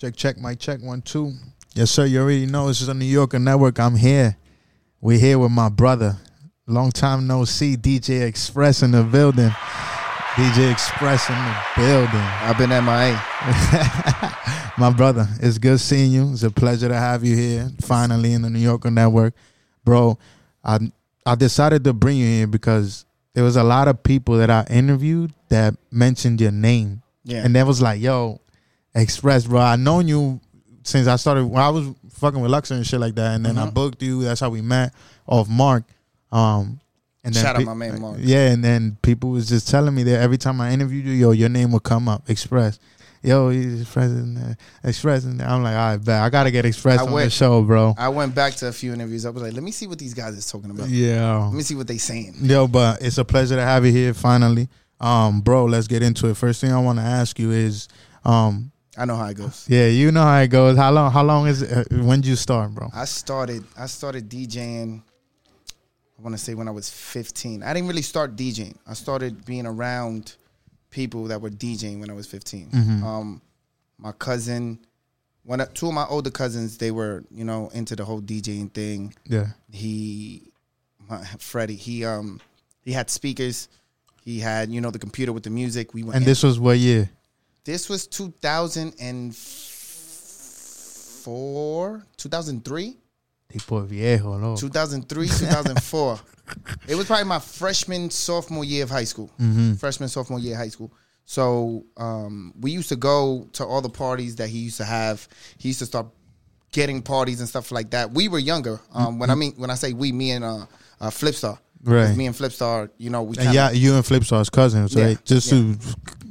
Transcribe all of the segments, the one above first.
Check, check, my check one, two. Yes, sir. You already know this is a New Yorker network. I'm here. We're here with my brother. Long time no see. DJ Express in the building. DJ Express in the building. I've been at my A. My brother, it's good seeing you. It's a pleasure to have you here. Finally in the New Yorker network, bro. I I decided to bring you here because there was a lot of people that I interviewed that mentioned your name. Yeah. And that was like, yo, Express, bro. I known you since I started. When I was fucking with Luxor and shit like that, and then I Mhm. booked you. That's how we met off Mark. Um, and then Shout out my man, Mark. Yeah, and then people was just telling me that every time I interviewed you, yo, your name would come up, Express. Yo, he's Express, in there, Express. in there. I'm like, all right, bet I gotta get Express I on the show, bro. I went back to a few interviews. I was like, let me see what these guys is talking about. Yeah. Let me see what they saying. Yo, but it's a pleasure to have you here finally. Um, bro, let's get into it. First thing I want to ask you is, um, I know how it goes. yeah, you know how it goes. How long? How long is it? Uh, when did you start, bro? I started I started DJing I want to say when I was 15. I didn't really start DJing. I started being around people that were DJing when I was 15. Mhm. Um my cousin one of, two of my older cousins they were, you know, into the whole DJing thing. Yeah. He my Freddie, he um he had speakers. He had, you know, the computer with the music. We went And this was what year? This was 2004, 2003. Tipo viejo, no. 2003, 2004. it was probably my freshman, sophomore year of high school. Mm-hmm. Freshman, sophomore year of high school. So um, we used to go to all the parties that he used to have. He used to start getting parties and stuff like that. We were younger. Um, when I mean when I say we, me and uh, uh, Flipstar. Right. Me and Flipstar, you know, we kinda, yeah, you and Flipstar's cousins, Yeah, right? Just to,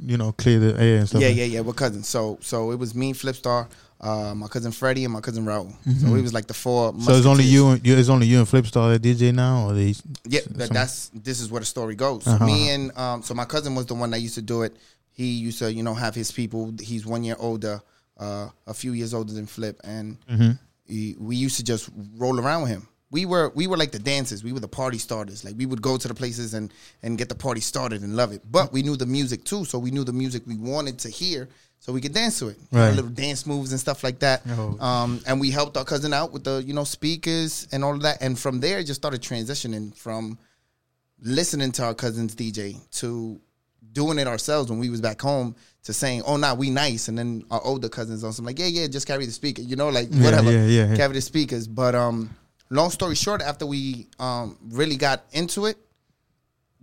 you know, clear the air and stuff. Yeah, yeah, yeah. We're cousins. So so it was me, Flipstar, uh, my cousin Freddie, and my cousin Raul. Mm-hmm. So it was like the four. So it's only you and you. It's only you and Flipstar that DJ now, or they? Yeah, that, that's this is where the story goes. So Uh-huh. me and um, so my cousin was the one that used to do it. He used to, you know, have his people. He's one year older, uh, a few years older than Flip, and Mm-hmm. he, we used to just roll around with him. We were we were like the dancers. We were the party starters. Like we would go to the places and and get the party started and love it. But we knew the music too, so we knew the music we wanted to hear, so we could dance to it. Right. little dance moves and stuff like that. Oh. Um, and we helped our cousin out with the you know speakers and all of that. And from there, it just started transitioning from listening to our cousins DJ to doing it ourselves when we was back home to saying, "Oh, nah, we nice," and then our older cousins on some like, "Yeah, yeah, just carry the speaker," you know, like whatever, yeah, yeah, yeah. carry the speakers. But um, long story short, after we um really got into it,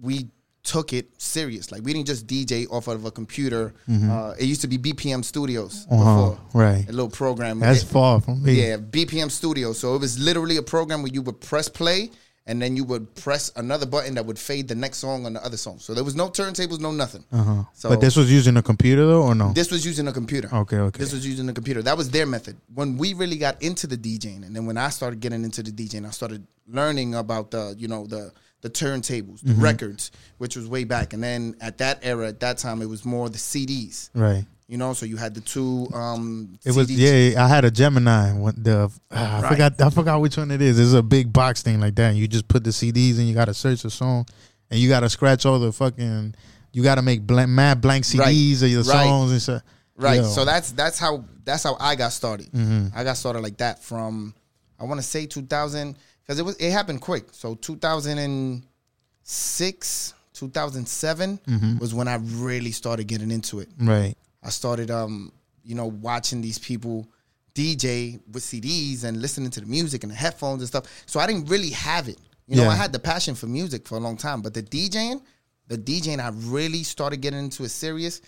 we took it serious. Like we didn't just DJ off of a computer. Uh, it used to be BPM Studios Mm-hmm. Uh-huh, before, right. a little program. That's It- far from me. yeah, BPM Studio. So it was literally a program where you would press play and then you would press another button that would fade the next song on the other song. So there was no turntables, no nothing. Uh-huh. So but this was using a computer though, or no? this was using a computer. Okay, okay. This was using a computer. That was their method. When we really got into the DJing, and then when I started getting into the DJing, I started learning about the, you know, the the turntables, Mm-hmm. the records, which was way back. And then at that era, at that time, it was more the CDs. right. You know, so you had the two. Um, It was CDs. yeah. I had a Gemini. What the ah, I Right. forgot. I forgot which one it is. It's a big box thing like that. And you just put the CDs and you got to search the song, and you got to scratch all the fucking. You got to make blank, mad blank Right. CDs of your Right. songs and stuff. Right. Yo. So that's that's how that's how I got started. Mm-hmm. I got started like that from I want to say 2000 because it was it happened quick. So 2006, 2007 Mm-hmm. was when I really started getting into it. right. I started um you know watching these people DJ with CDs and listening to the music and the headphones and stuff. So I didn't really have it. You know, Yeah. I had the passion for music for a long time, but the DJing, the DJing I really started getting into it serious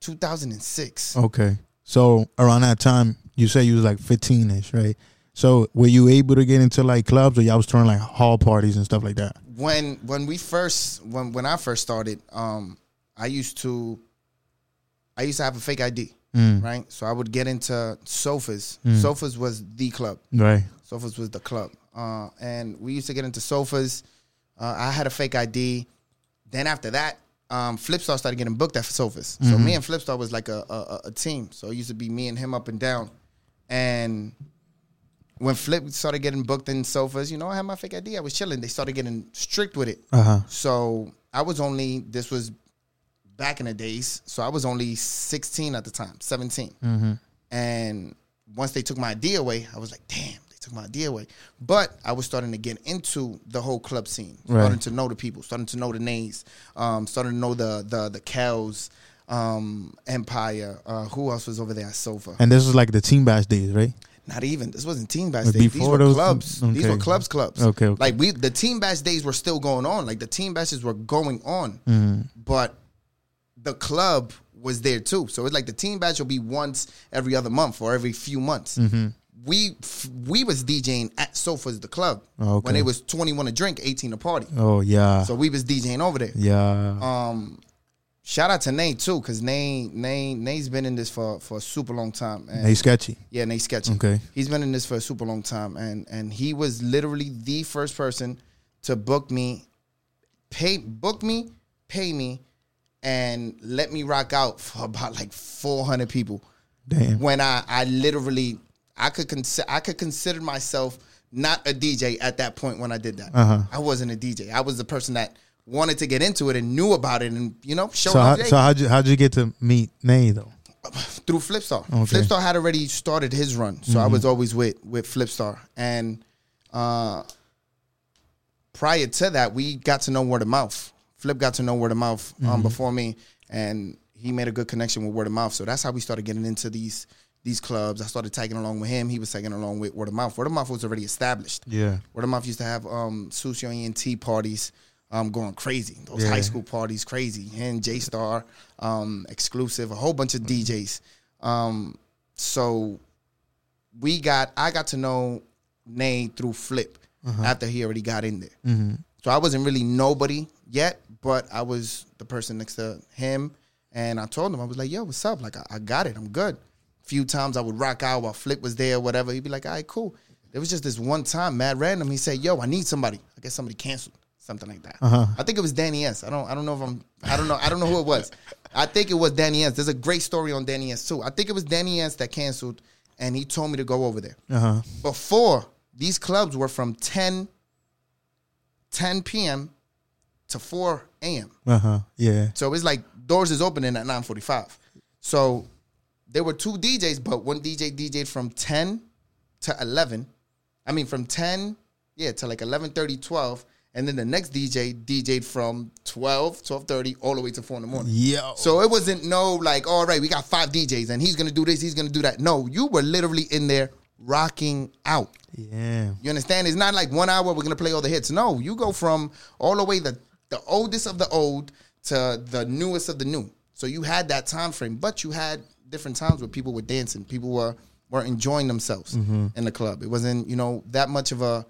2006. Okay. So around that time, you say you was like 15 ish, right? So were you able to get into like clubs or y'all was throwing like hall parties and stuff like that? when when we first when when I first started, um, I used to I used to have a fake ID, Mm. right? So I would get into Sofas. Sofas was the club. Right. Sofas was the club, uh, and we used to get into Sofas. Uh, I had a fake ID. Then after that, um, Flipstar started getting booked at Sofas. So me and Flipstar was like a, a a team. So it used to be me and him up and down, and when Flip started getting booked in sofas, you know, I had my fake ID. I was chilling. They started getting strict with it. Uh huh. So I was only this was back in the days. So I was only 16 at the time, 17. And once they took my idea away, I was like, damn, they took my idea away. But I was starting to get into the whole club scene, Right. starting to know the people, starting to know the names, um, starting to know the the the Kells, um, Empire. Uh, who else was over there at Sofa? And this was like the teen bash days, right? Not even. This wasn't teen bash days. These before were those- clubs. These were clubs, clubs. Okay, okay. Like we, the teen bash days were still going on. Like the teen bashes were going on, Mm-hmm. but the club was there too. So it's like the teen bash will be once every other month or every few months. Mm-hmm. We f- we was DJing at Sofa's the club Okay. when it was twenty one to drink, eighteen to party. Oh yeah, So we was DJing over there. yeah. Um, shout out to Nate too, because Nate Nate Nate's been in this for for a super long time. And Hey, sketchy. yeah, Nate Sketchy. Okay. He's been in this for a super long time, and and he was literally the first person to book me, pay book me, pay me, and let me rock out for about like four hundred people. Damn. When I I literally I could consider I could consider myself not a DJ at that point when I did that. Uh-huh. I wasn't a DJ. I was the person that wanted to get into it and knew about it and you know showed So how, so how'd you how'd you get to meet Nay though? through Flipstar. Okay. Mm-hmm. Flipstar had already started his run, so I was always with with Flipstar. And uh, prior to that, we got to know word of mouth. Flip got to know word of mouth um, Mm-hmm. before me, and he made a good connection with word of mouth. So that's how we started getting into these these clubs. I started tagging along with him. He was tagging along with word of mouth. Word of mouth was already established. Yeah. Word of mouth used to have um, Susio ENT parties um, going crazy. Those Yeah. high school parties, crazy. And J Star, um, exclusive, a whole bunch of DJs. Um, so we got, I got to know Nay through Flip after he already got in there. Mm-hmm. So I wasn't really nobody yet, but I was the person next to him. And I told him, I was like, yo, what's up? Like, I, I got it. I'm good. A few times I would rock out while Flick was there, whatever. He'd be like, all right, cool. There was just this one time, mad random. He said, yo, I need somebody. I guess somebody canceled. Something like that. Uh-huh. I think it was Danny S. I don't I don't know if I'm I don't know. I don't know who it was. I think it was Danny S. There's a great story on Danny S too. I think it was Danny S that canceled and he told me to go over there Uh huh. before these clubs were from 10 10 p.m. to 4 a.m. Uh huh. Yeah. So it's like doors is opening at 9:45. So there were two DJs, but one DJ DJ'd from 10 to 11. I mean from 10, yeah, to like 11:30, 12, and then the next DJ DJ'd from 12, 12:30 all the way to 4 in the morning. Yeah. So it wasn't no like, all right, we got five DJs and he's gonna do this, he's gonna do that. No, you were literally in there rocking out. yeah. You understand? It's not like one hour we're gonna play all the hits. No, you go from all the way the the oldest of the old to the newest of the new. So you had that time frame, but you had different times where people were dancing, people were were enjoying themselves in the club. It wasn't you know that much of a.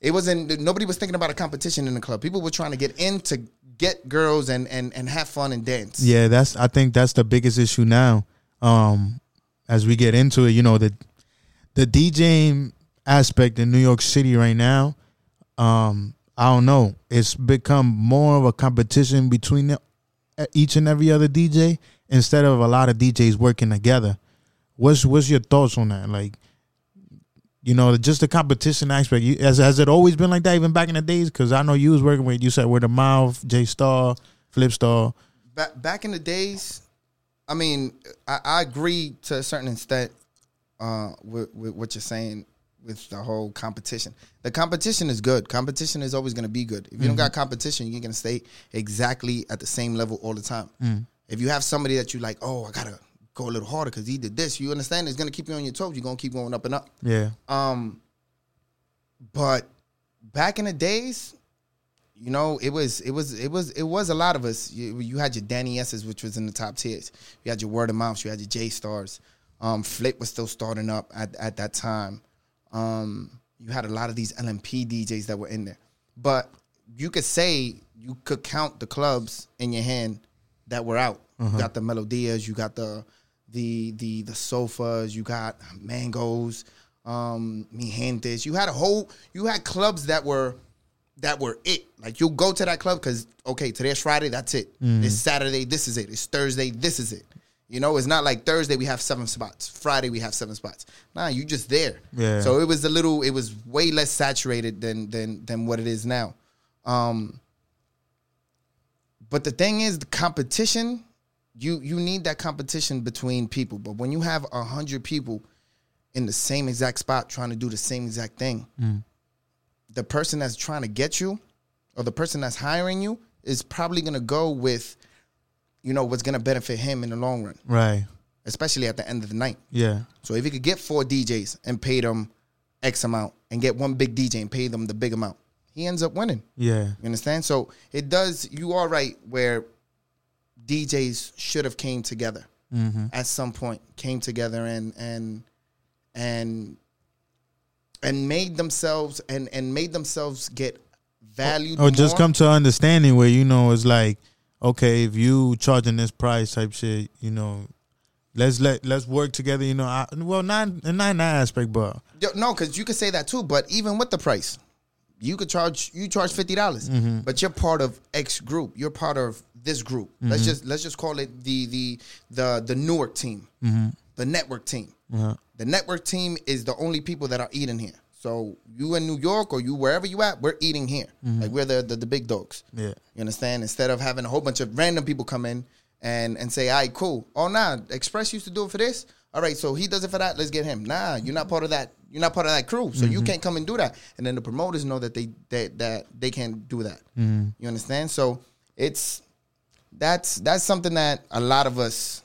It wasn't. Nobody was thinking about a competition in the club. People were trying to get in to get girls and and and have fun and dance. Yeah, that's I think that's the biggest issue now. Um as we get into it, you know, the the DJing aspect in New York City right now, um, I don't know. It's become more of a competition between the, each and every other DJ instead of a lot of DJs working together. What's what's your thoughts on that? Like you know, just the competition aspect. You, has has it always been like that, even back in the days? Because I know you was working with you said word of mouth, J Star, Flip Star. back back in the days, I mean, I, I agree to a certain extent uh, with, with what you're saying with the whole competition. The competition is good. Competition is always going to be good. If you don't got competition, you're going to stay exactly at the same level all the time. If you have somebody that you like, oh, I gotta go a little harder because he did this, you understand? It's going to keep you on your toes. You're going to keep going up and up. Yeah. Um, but back in the days, you know, it was it was it was it was a lot of us. You, you had your Danny S's, which was in the top tiers. You had your Word of Mouth. You had your J Stars. Um, Flip was still starting up at at that time. Um, you had a lot of these LMP DJs that were in there, but you could say you could count the clubs in your hand that were out. You got the Melodias, you got the the the the sofas, you got mangoes, um, mi gentes. You had a whole you had clubs that were that were it. Like you'll go to that club because okay, today's Friday, that's it. It's Saturday, this is it. It's Thursday, this is it. You know, it's not like Thursday we have seven spots. Friday we have seven spots. Nah, you just there. Yeah. So it was a little. It was way less saturated than than than what it is now. Um, but the thing is, the competition you you need that competition between people. But when you have a hundred people in the same exact spot trying to do the same exact thing, the person that's trying to get you or the person that's hiring you is probably gonna go with, you know, what's gonna benefit him in the long run, Right. especially at the end of the night. Yeah. So if you could get four DJs and pay them X amount and get one big DJ and pay them the big amount, he ends up winning. Yeah. You understand? So it does. You are right where DJs should have came together mm-hmm. at some point, came together and and and and made themselves and and made themselves get valued. Or just more. come to understanding where you know it's like, okay, if you charging this price type shit, you know, let's let let's work together. You know, I, well, not not in that aspect, but no, because you could say that too. But even with the price, you could charge you charge fifty dollars, Mm-hmm. but you're part of X group. You're part of this group. Let's Mm-hmm. just let's just call it the the the the Newark team, Mm-hmm. the network team. uh, The network team is the only people that are eating here. So you in New York or you wherever you at, we're eating here. Mm-hmm. Like we're the, the the big dogs. yeah, You understand? Instead of having a whole bunch of random people come in and and say, "All right, cool. Oh, nah, Express used to do it for this. All right, so he does it for that. Let's get him. Nah, you're not part of that. You're not part of that crew, so you mm-hmm. can't come and do that. And then the promoters know that they that that they can't do that. Mm-hmm. You understand? So it's that's that's something that a lot of us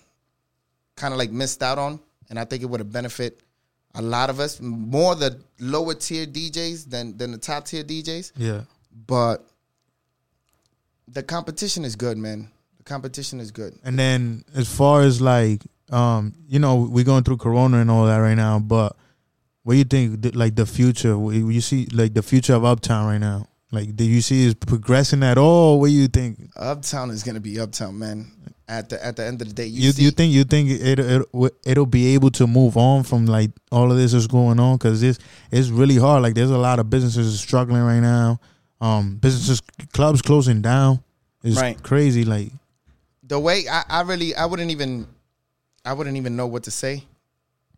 kind of like missed out on, and I think it would have benefit a lot of us more the lower tier DJs than than the top tier DJs yeah, but the competition is good, man. The competition is good. And then as far as like, um, you know, we're going through Corona and all that right now, but what do you think, like the future? You see, like the future of Uptown right now. Like, do you see is progressing at all? What do you think? Uptown is gonna be uptown, man. At the at the end of the day, you, You see, you think you think it it it'll be able to move on from like all of this is going on because it's it's really hard. Like there's a lot of businesses struggling right now. Um, businesses clubs closing down. It's Right. crazy. Like the way I, I really I wouldn't even I wouldn't even know what to say.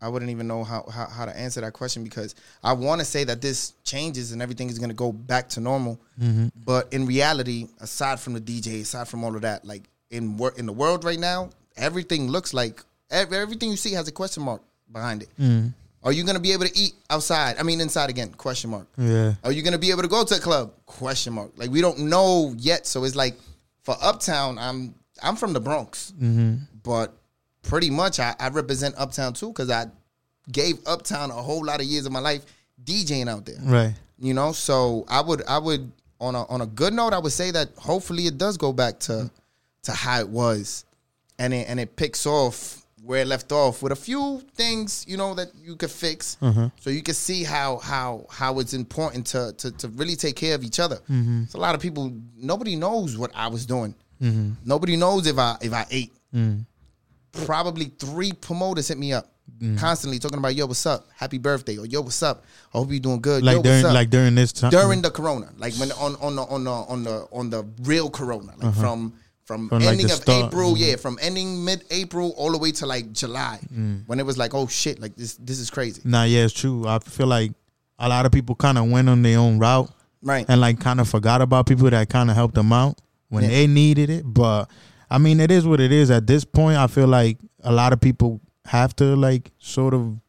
I wouldn't even know how, how, how to answer that question because I want to say that this changes and everything is going to go back to normal. Mm-hmm. But in reality, aside from the DJ, aside from all of that, like in wor- in the world right now, everything looks like ev- everything you see has a question mark behind it. Mm. Are you going to be able to eat outside? I mean, inside again? Question mark. yeah, Are you gonna be able to go to a club? Question mark. Like we don't know yet. So it's like for Uptown, I'm I'm from the Bronx, mm-hmm. but pretty much I, I represent Uptown too because I gave Uptown a whole lot of years of my life DJing out there. right. You know, so I would I would on a on a good note, I would say that hopefully it does go back to to how it was, and it and it picks off where it left off with a few things you know that you could fix, mm-hmm. so you can see how how how it's important to to, to really take care of each other. Mm-hmm. It's a lot of people. Nobody knows what I was doing. Mm-hmm. Nobody knows if I if I ate. Mm. Probably three promoters hit me up. Constantly talking about yo, what's up? Happy birthday, or yo, what's up? I hope you're doing good. Like yo, what's during up? like during this time during the corona, like when on on the on the on the on the real corona, like from from, Uh-huh. From, like, ending the of start. Mm-hmm. April, yeah, from ending mid April all the way to like July, when it was like, oh shit, like this this is crazy, Nah, yeah, it's true. I feel like a lot of people kind of went on their own route right? and like kind of forgot about people that kind of helped them out when Yeah. they needed it. But I mean, it is what it is. At this point, I feel like a lot of people have to like sort of,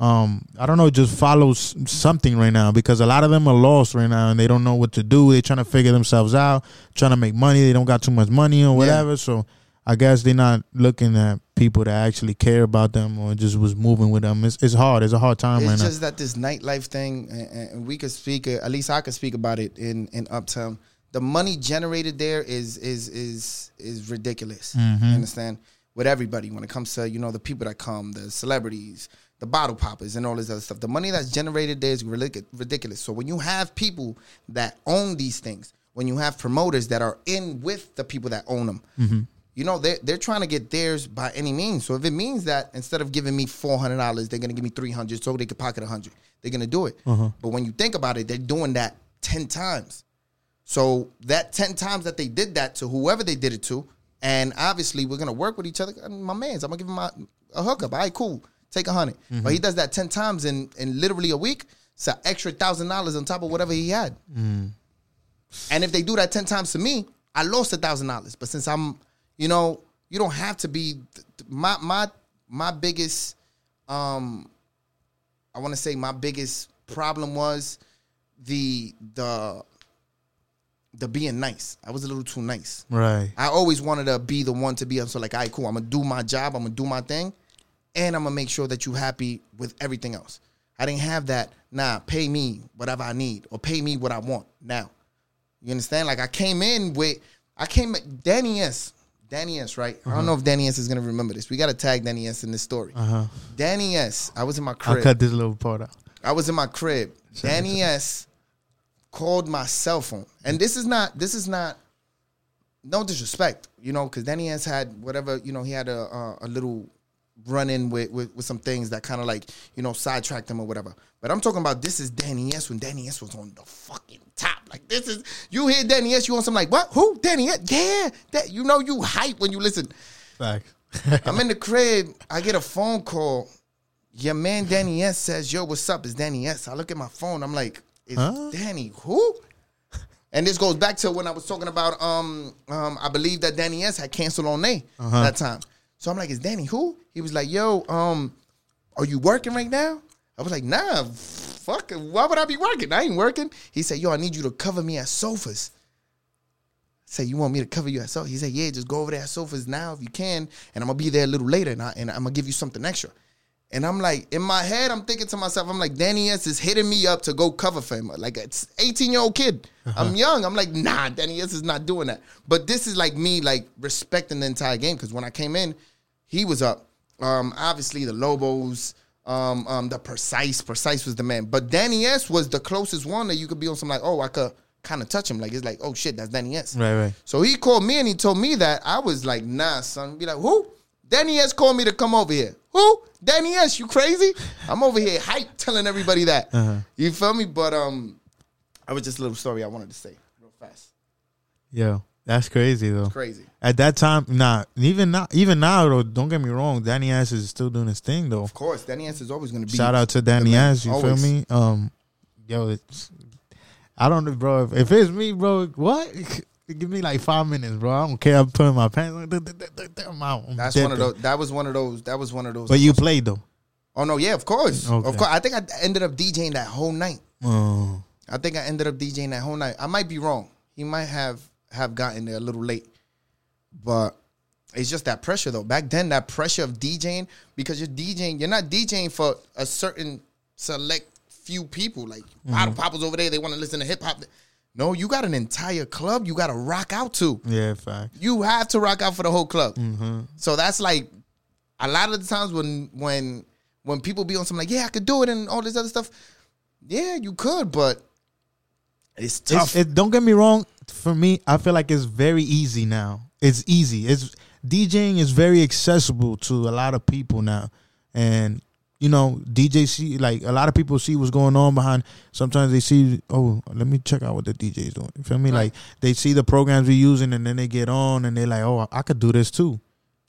um, I don't know, just follow s- something right now because a lot of them are lost right now and they don't know what to do. They're trying to figure themselves out, trying to make money. They don't got too much money or whatever. So I guess they're not looking at people that actually care about them or just was moving with them. It's it's hard. It's a hard time It's right just that this nightlife thing, and, and we could speak. At least I could speak about it in in Uptown. The money generated there is is is is ridiculous. Mm-hmm. You understand? With everybody, when it comes to you know the people that come, the celebrities, the bottle poppers, and all this other stuff, the money that's generated there is ridiculous. So when you have people that own these things, when you have promoters that are in with the people that own them, Mm-hmm. you know they're they're trying to get theirs by any means. So if it means that instead of giving me four hundred dollars, they're gonna give me three hundred, so they could pocket a hundred, they're gonna do it. Uh-huh. But when you think about it, they're doing that ten times. So that ten times that they did that to whoever they did it to, and obviously we're gonna work with each other. My man's, I'm gonna give him my, a hookup. All right, cool, take a 100 But he does that ten times in in literally a week. It's an extra thousand dollars on top of whatever he had. And if they do that ten times to me, I lost a thousand dollars. But since I'm, you know, You don't have to be my my my biggest um I want to say my biggest problem was the the the being nice. I was a little too nice. Right. I always wanted to be the one to be so like, all right, cool. I'm gonna do my job. I'm gonna do my thing, and I'm gonna make sure that you happy with everything else. I didn't have that. Nah, pay me whatever I need or pay me what I want now. You understand? Like I came in with, I came Danny S. Danny S. Right? I don't know if Danny S. is gonna remember this. We gotta tag Danny S. in this story. Uh huh. Danny S. I was in my crib. I'll cut this little part out. I was in my crib. Danny S called my cell phone, and this is not this is not no disrespect, you know, because Danny S had whatever you know he had a a, a little run in with, with with some things that kind of like you know sidetracked him or whatever. But I'm talking about this is Danny S when Danny S was on the fucking top. Like this is you hear Danny S, you want some like what? Who? Danny S? Yeah, that you know you hype when you listen. Facts. I'm in the crib. I get a phone call. Your man Danny S says, "Yo, what's up?" It's Danny S. I look at my phone. I'm like, "Is Huh? Danny who?" And this goes back to when I was talking about. Um, um, I believe that Danny S had canceled on A Uh-huh. that time. So I'm like, "Is Danny who?" He was like, "Yo, um, are you working right now?" I was like, "Nah, fuck. Why would I be working? I ain't working." He said, "Yo, I need you to cover me at sofas." Say you want me to cover you at sofas? He said, "Yeah, just go over there at sofas now if you can, and I'm gonna be there a little later, and, I, and I'm gonna give you something extra." And I'm like, in my head, I'm thinking to myself, I'm like, Danny S is hitting me up to go cover for him. Like it's 18 year old kid. I'm young. I'm like, nah, Danny S is not doing that. But this is like me like respecting the entire game because when I came in, he was up. Um, obviously the Lobos, um, um, the precise, precise was the man. But Danny S was the closest one that you could be on some like, oh, I could kind of touch him. Like it's like, oh shit, that's Danny S. Right, right. So he called me and he told me that. I was like, nah, son. Be like, who? Danny S called me to come over here. Who? Danny S, you crazy? I'm over here hype telling everybody that. Uh-huh. You feel me? But um, I was just a little story I wanted to say real fast. Yo, that's crazy though. Crazy. At that time, nah, even now, even now though. Don't get me wrong. Danny S is still doing his thing though. Of course, Danny S is always going to be. Shout out to Danny S. You always. feel me? Um, yo, it's, I don't know, bro. If, if it's me, bro, what? Give me like five minutes, bro. I don't care. I'm putting my pants. on. I'm out. I'm That's one of those. That was one of those. That was one of those. But you played though. Oh no, yeah, of course, Okay. of course. I think I ended up DJing that whole night. Oh, I think I ended up DJing that whole night. I might be wrong. He might have have gotten there a little late, but it's just that pressure though. Back then, that pressure of DJing because you're DJing, you're not DJing for a certain select few people. Like bottle mm-hmm. poppers over there, they want to listen to hip hop. No, you got an entire club you got to rock out to. yeah, fact. You have to rock out for the whole club. Mm-hmm. So that's like a lot of the times when when when people be on something like, yeah, I could do it and all this other stuff. Yeah, you could, but it's tough. It's, it, don't get me wrong. For me, I feel like it's very easy now. It's easy. It's DJing is very accessible to a lot of people now, and you know, DJ see like a lot of people see what's going on behind. Sometimes they see, oh, let me check out what the DJ is doing. You feel me? Right. Like they see the programs we're using, and then they get on, and they're like, oh, I could do this too.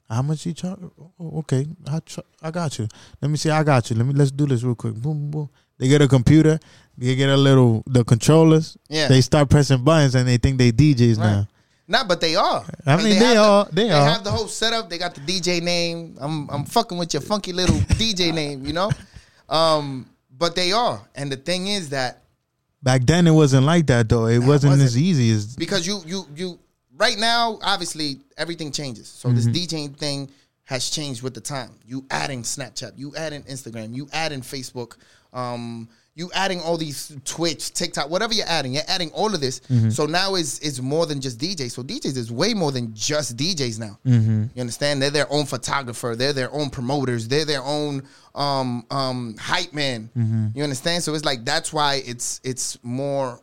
How much you charge? Oh, okay, I I got you. Let me see. I got you. Let me let's do this real quick. Boom, boom, boom. They get a computer. They get a little the controllers. Yeah. They start pressing buttons and they think they DJs now. Nah, but they are. I mean, they have are- The, they they are. have the whole setup. They got the DJ name. I'm I'm fucking with your funky little DJ name, you know. Um, but they are, and the thing is that Back then it wasn't like that though. It wasn't, wasn't. as easy as because you you you right now, obviously everything changes. So this DJing thing has changed with the time. You adding Snapchat, you adding Instagram, you adding Facebook, um, you adding all these Twitch, TikTok, whatever you're adding, you're adding all of this. So now is is more than just DJs. So DJs is way more than just DJs now. You understand? They're their own photographer, they're their own promoters, they're their own um um hype man. You understand? So it's like that's why it's it's more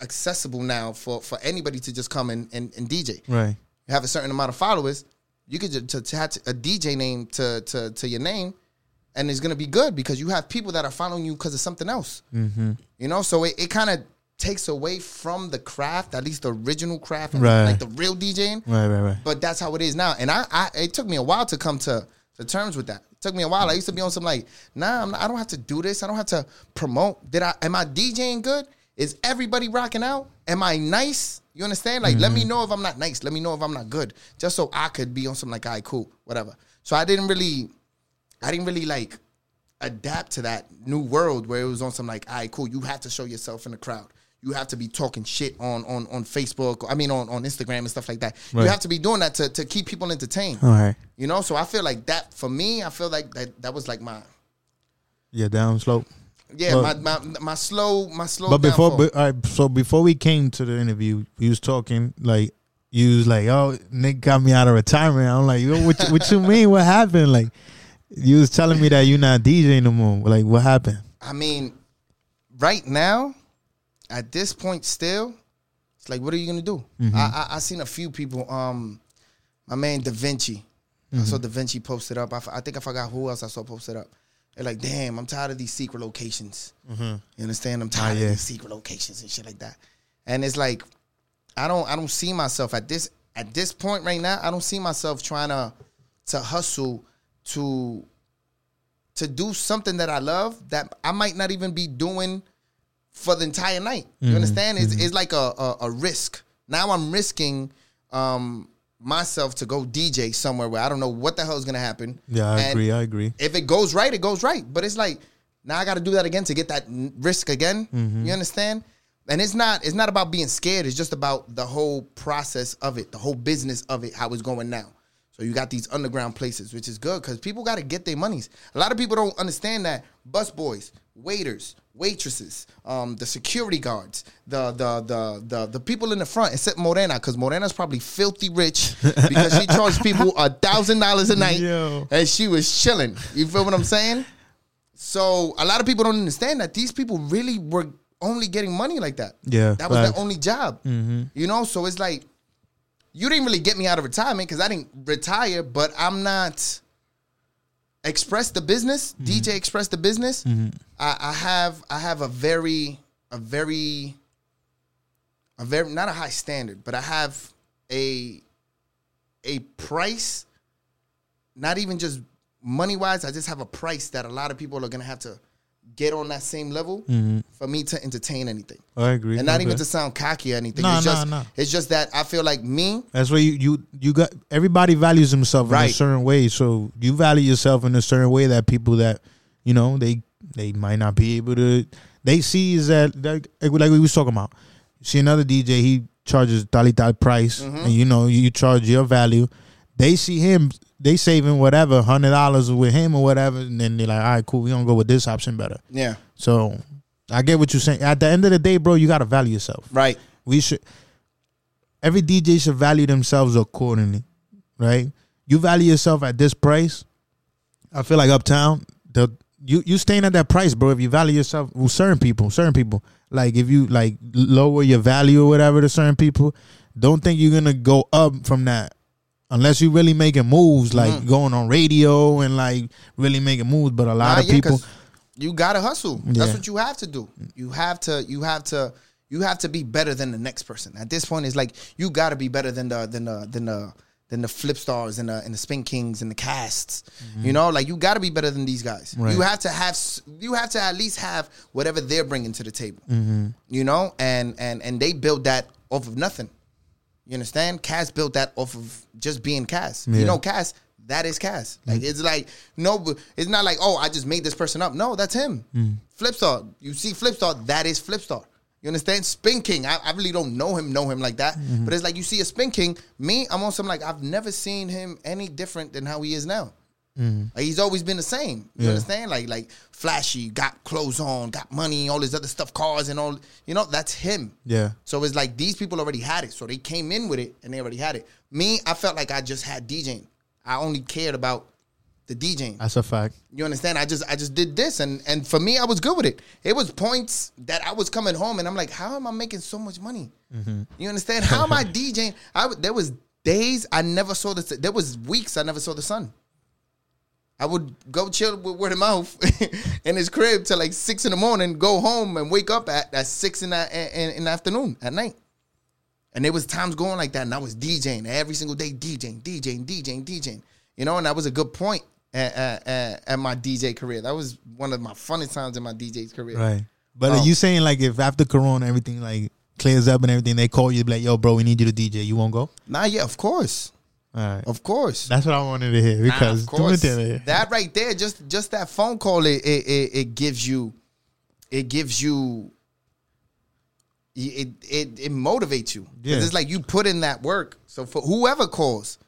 accessible now for for anybody to just come and, and, and DJ. right. You have a certain amount of followers, you could just to a DJ name to to to your name, and it's gonna be good because you have people that are following you because of something else. Mm-hmm. You know, so it, it kind of takes away from the craft, at least the original craft, Right. like the real DJing. Right, right, right. But that's how it is now. And I, I it took me a while to come to, to terms with that. It took me a while. I used to be on some like, nah, I'm not, I don't have to do this. I don't have to promote. Did I am I DJing good? Is everybody rocking out? Am I nice? You understand? Like, let me know if I'm not nice. Let me know if I'm not good, just so I could be on some like, all right, cool, whatever. So I didn't really, I didn't really like adapt to that new world where it was on some like, all right, cool. You have to show yourself in the crowd. You have to be talking shit on on on Facebook. I mean, on on Instagram and stuff like that. Right. You have to be doing that to to keep people entertained. All right. You know, so I feel like that for me. I feel like that that was like my Yeah, down slope. yeah Well- my, my my slow my slow. But before, but, all right, so before we came to the interview, we was talking like you was like, "Oh, Nick got me out of retirement." I'm like, Yo, "What? you- what you mean? What happened?" Like, you was telling me that you're not DJ no more. Like, what happened? I mean, right now, at this point, still, it's like, what are you gonna do? Mm-hmm. I, I I seen a few people. Um, my man Da Vinci. I Mm-hmm. saw Da Vinci posted up. I, f- I think I forgot who else I saw posted up. They're like, damn, I'm tired of these secret locations. You understand? I'm tired Mm-hmm. Ah, yeah. of these secret locations and shit like that. And it's like, I don't I don't see myself at this at this point right now. I don't see myself trying to to hustle to to do something that I love that I might not even be doing for the entire night. Mm-hmm. You understand? It's, it's like a, a a risk. Now I'm risking um myself to go DJ somewhere where I don't know what the hell is gonna happen. Yeah, I And agree. I agree. If it goes right, it goes right. But it's like now I got to do that again to get that risk again. You understand? And it's not it's not about being scared. It's just about the whole process of it, the whole business of it, how it's going now. So you got these underground places, which is good because people got to get their monies. A lot of people don't understand that bus boys, waiters, waitresses, um, the security guards, the the the the the people in the front, except Morena, because Morena's probably filthy rich because she charged people a thousand dollars a night Yo. and she was chilling. You feel what I'm saying? So a lot of people don't understand that these people really were only getting money like that. Yeah, that was facts. their only job. You know, so it's like you didn't really get me out of retirement because I didn't retire, but I'm not express the business. Mm-hmm. DJ express the business. Mm-hmm. I, I have I have a very a very a very not a high standard, but I have a a price not even just money wise, I just have a price that a lot of people are gonna have to get on that same level for me to entertain anything. I agree. And not even to sound cocky or anything. No, it's no, just no. it's just that I feel like me, That's where you you you got everybody values himself in a certain way. So you value yourself in a certain way that people that you know they they might not be able to. They see is that like, like we was talking about. See another DJ, he charges tal tal price, Mm-hmm. and you know you charge your value. They see him, they saving whatever hundred dollars with him or whatever, and then they're like, all right, cool, we gonna go with this option better. yeah, So I get what you're saying. At the end of the day, bro, you gotta value yourself right. we should every DJ should value themselves accordingly, right? You value yourself at this price. I feel like uptown, the you you staying at that price, bro. If you value yourself, well, certain people, certain people, like if you like lower your value or whatever to certain people, don't think you're gonna go up from that. Unless you're really making moves, like going on radio and like really making moves, but a lot Nah, of yeah, people, you gotta hustle. That's what you have to do. You have to. You have to. You have to be better than the next person. At this point, it's like you gotta be better than the than the than the than the flip stars and the and the spin kings and the casts. You know, like you gotta be better than these guys. Mm-hmm. Right. You have to have. You have to at least have whatever they're bringing to the table. Mm-hmm. You know, and and and they build that off of nothing. You understand? Cass built that off of just being Cass. Yeah. You know, Cass, that is Cass. Like it's like no, it's not like oh, I just made this person up. No, that's him. Mm. Flipstar, you see Flipstar, that is Flipstar. You understand? Spin King, I, I really don't know him, know him like that. Mm-hmm. But it's like you see a Spin King. Me, I'm on some like I've never seen him any different than how he is now. Mm-hmm. Like he's always been the same. You Yeah. understand? Like like flashy, got clothes on, got money, all this other stuff, cars and all. You know, that's him. yeah, So it's like these people already had it. So they came in with it and they already had it. Me, I felt like I just had DJing. I only cared about the DJing. that's a fact. You understand? I just I just did this and and for me I was good with it. It was points that I was coming home and I'm like, how am I making so much money? Mm-hmm. You understand? How am I DJing? I there was days I never saw the there was weeks I never saw the sun. I would go chill with word of mouth in his crib till like six in the morning, go home and wake up at, at six in the in, in the afternoon at night. And there was times going like that, and I was DJing every single day, DJing, DJing, DJing, DJing. You know, and that was a good point at, at, at, my DJ career. That was one of my funnest times in my DJ's career. Right. But Um, are you saying like if after Corona everything like clears up and everything, they call you like, "Yo, bro, we need you to DJ. You won't go?" Nah, yeah, of course, right, of course. that's what I wanted to hear because Nah, of course. tú me entiendes? that right there, just just that phone call, it it, it, it gives you, it gives you, it it it motivates you. Yeah. It's like you put in that work. So for whoever calls,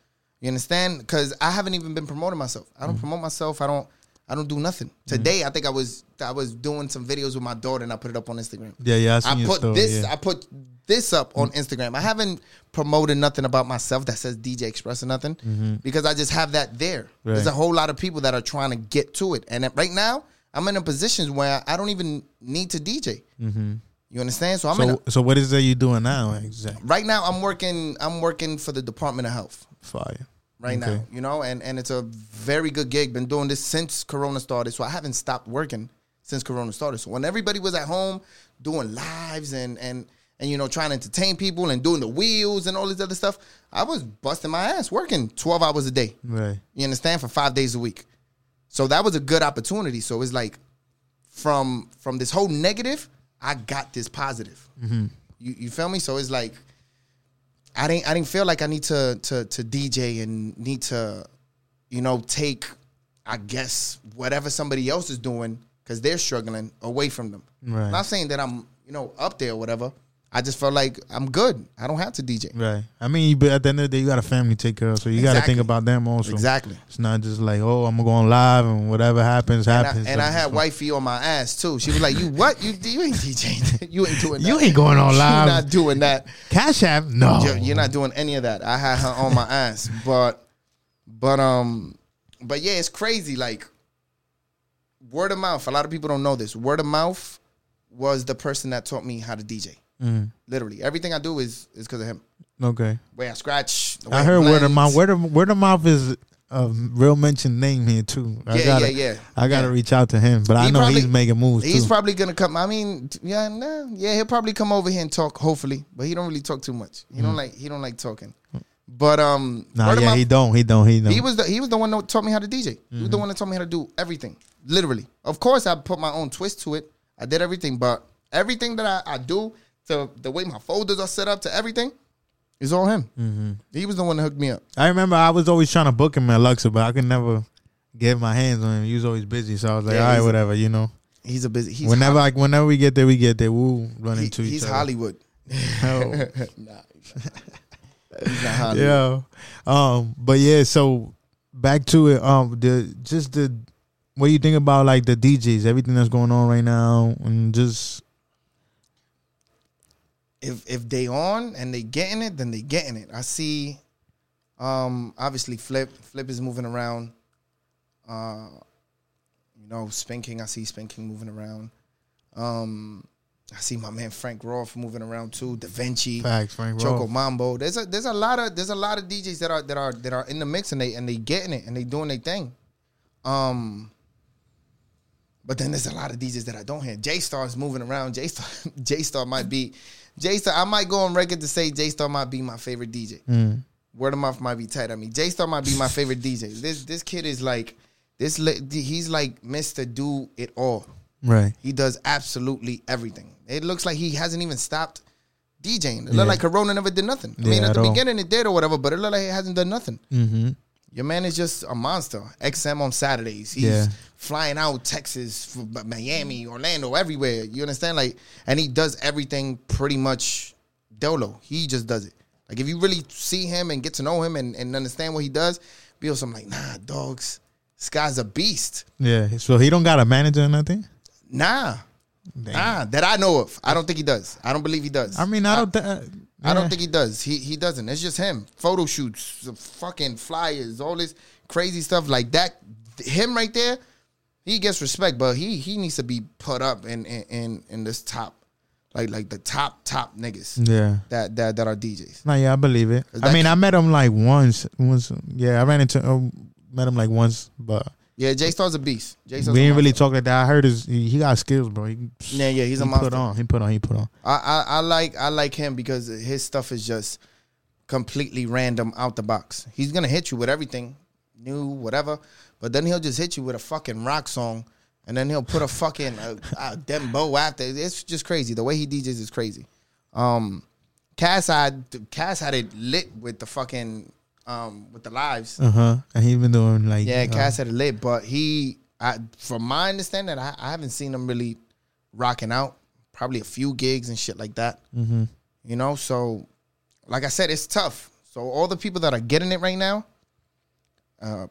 you understand? Because I haven't even been promoting myself. I don't mm. promote myself. I don't. I don't do nothing. Mm-hmm. Today, I think I was I was doing some videos with my daughter, and I put it up on Instagram. yeah, yeah. I, I put story, this. yeah. I put this up on mm. Instagram. I haven't promoted nothing about myself that says DJ Express or nothing mm-hmm. because I just have that there. There's Mm-hmm. A whole lot of people that are trying to get to it, and right now I'm in a position where I don't even need to DJ. Mm-hmm. You understand? So I'm in. A, so, so what is that you doing now? Exactly. right now I'm working. I'm working for the Department of Health Fire. Right Okay. now. You know, and and it's a very good gig. Been doing this since Corona started, so I haven't stopped working since Corona started. So when everybody was at home doing lives and and and you know trying to entertain people and doing the wheels and all this other stuff, I was busting my ass working twelve hours a day. Right. You understand for five days a week. So that was a good opportunity. So it's like from from this whole negative, I got this positive. Mm-hmm. You you feel me? So it's like I didn't I didn't feel like I need to to to DJ and need to, you know, take I guess whatever somebody else is doing because they're struggling away from them. Right. Not saying that I'm you know up there or whatever. I just felt like I'm good. I don't have to DJ. Right. I mean, but at the end of the day, you got a family to take care of, so you got to think about them also. Exactly. It's not just like, oh, I'm going live and whatever happens And I, happens. and I had wifey on my ass too. She was like, "You what? You you ain't DJing. you ain't doing that. You ain't going on live. You're not doing that. Cash App, no. You're, you're not doing any of that." I had her on my ass, but but um, but yeah, it's crazy. Like word of mouth. A lot of people don't know this. Word of mouth was the person that taught me how to DJ. Mm, Literally, everything I do is is because of him. okay. Way I scratch. I heard word of mouth. Word of, word of mouth is a real mentioned name here too. I Yeah, gotta, yeah, yeah. I gotta Yeah. reach out to him, but I know probably- he's making moves He's too. probably gonna come. I mean, yeah, nah, yeah, he'll probably come over here and talk. Hopefully, but he don't really talk too much. He don't like he don't like talking. But um, Mm. nah, yeah, mouth- he don't. He don't. He don't. he was the he was the one that taught me how to DJ. He Mm-hmm. was the one that taught me how to do everything. Literally, of course, I put my own twist to it. I did everything, but everything that I, I do to the way my folders are set up to everything is all him. Mm-hmm. He was the one that hooked me up. I remember I was always trying to book him at Luxor, but I could never get my hands on him. He was always busy, so I was like, Yeah, all right, whatever, you know. He's a busy. He's whenever like whenever we get there, we get there. We'll run he- into each he's other. Hollywood. Oh. nah, he's not, he's not Hollywood. yeah. Um, but yeah, so back to it. Um, the just the what do you think about like the DJs, everything that's going on right now, and just if if they on and they getting it, then they getting it. I see um obviously Flip. Flip is moving around. Uh you know, Spinking, I see Spinking moving around. Um I see my man Frank Roth moving around too. Da Vinci, facts, Frank Choco. Mambo. There's a there's a lot of there's a lot of DJs that are that are that are in the mix and they and they getting it and they doing their thing. Um but then there's a lot of DJs that I don't hear. J Star's moving around. J Star J Star might be J Star. I might go on record to say J Star might be my favorite DJ. Mm. Word of mouth might be tight. I mean, J Star might be my favorite DJ. This this kid is like this. He's like Mister Do It All. Right. He does absolutely everything. It looks like he hasn't even stopped DJing. It Yeah. look like Corona never did nothing. I Yeah, mean, at at the all. beginning it did or whatever, but it looked like he hasn't done nothing. Mm-hmm. Your man is just a monster. XM on Saturdays. He's Yeah. Flying out Texas, f- Miami, Orlando, everywhere. You understand? Like, and he does everything pretty much dolo. He just does it. Like, if you really see him and get to know him and, and understand what he does, be also I'm like, nah, dogs, this guy's a beast. Yeah. So he don't got a manager or nothing. Nah, Damn. nah, that I know of. I don't think he does. I don't believe he does. I mean, I don't. Th- uh, I don't think he does. He he doesn't. It's just him. Photo shoots, fucking flyers, all this crazy stuff like that. Him right there, he gets respect, but he he needs to be put up in in in, in this top, like like the top top niggas Yeah. that that that are DJs. Nah, yeah, I believe it. I mean, I met him like once. Once, yeah, I ran into, uh, met him like once, but Yeah, Jay Star's a beast. Jay Star's we a didn't really talk like that. I heard his, he, he got skills, bro. He, Yeah, yeah, he's a he monster. put on, he put on, he put on. I, I I like I like him because his stuff is just completely random out the box. He's gonna hit you with everything new, whatever, but then he'll just hit you with a fucking rock song, and then he'll put a fucking uh, uh, dembow after. It's just crazy. The way he DJs is crazy. Um, Cass had Cass had it lit with the fucking um with the lives. Uh huh. And he been doing like Yeah, uh, Cass had it lit, but he, I, from my understanding, I, I haven't seen him really rocking out. Probably a few gigs and shit like that. mhm. You know, so like I said, it's tough. So all the people that are getting it right now, uh,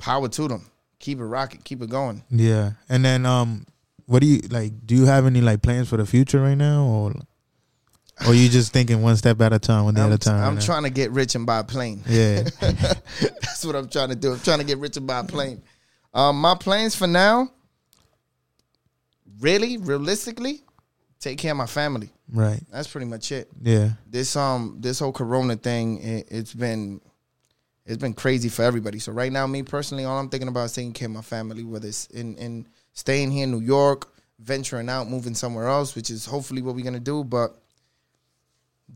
power to them. Keep it rocking, keep it going. Yeah. And then um, what do you like? Do you have any like plans for the future right now, or or you just thinking one step at a time, one day I'm, at a time? I'm right now? trying to get rich and buy a plane. Yeah. That's what I'm trying to do. I'm trying to get rich and buy a plane. Um, my plans for now, really, realistically, take care of my family. right. That's pretty much it. Yeah. This um this whole Corona thing, it, it's been it's been crazy for everybody. So right now, me personally, all I'm thinking about is taking care of my family, whether it's in in staying here in New York, venturing out, moving somewhere else, which is hopefully what we're gonna do. But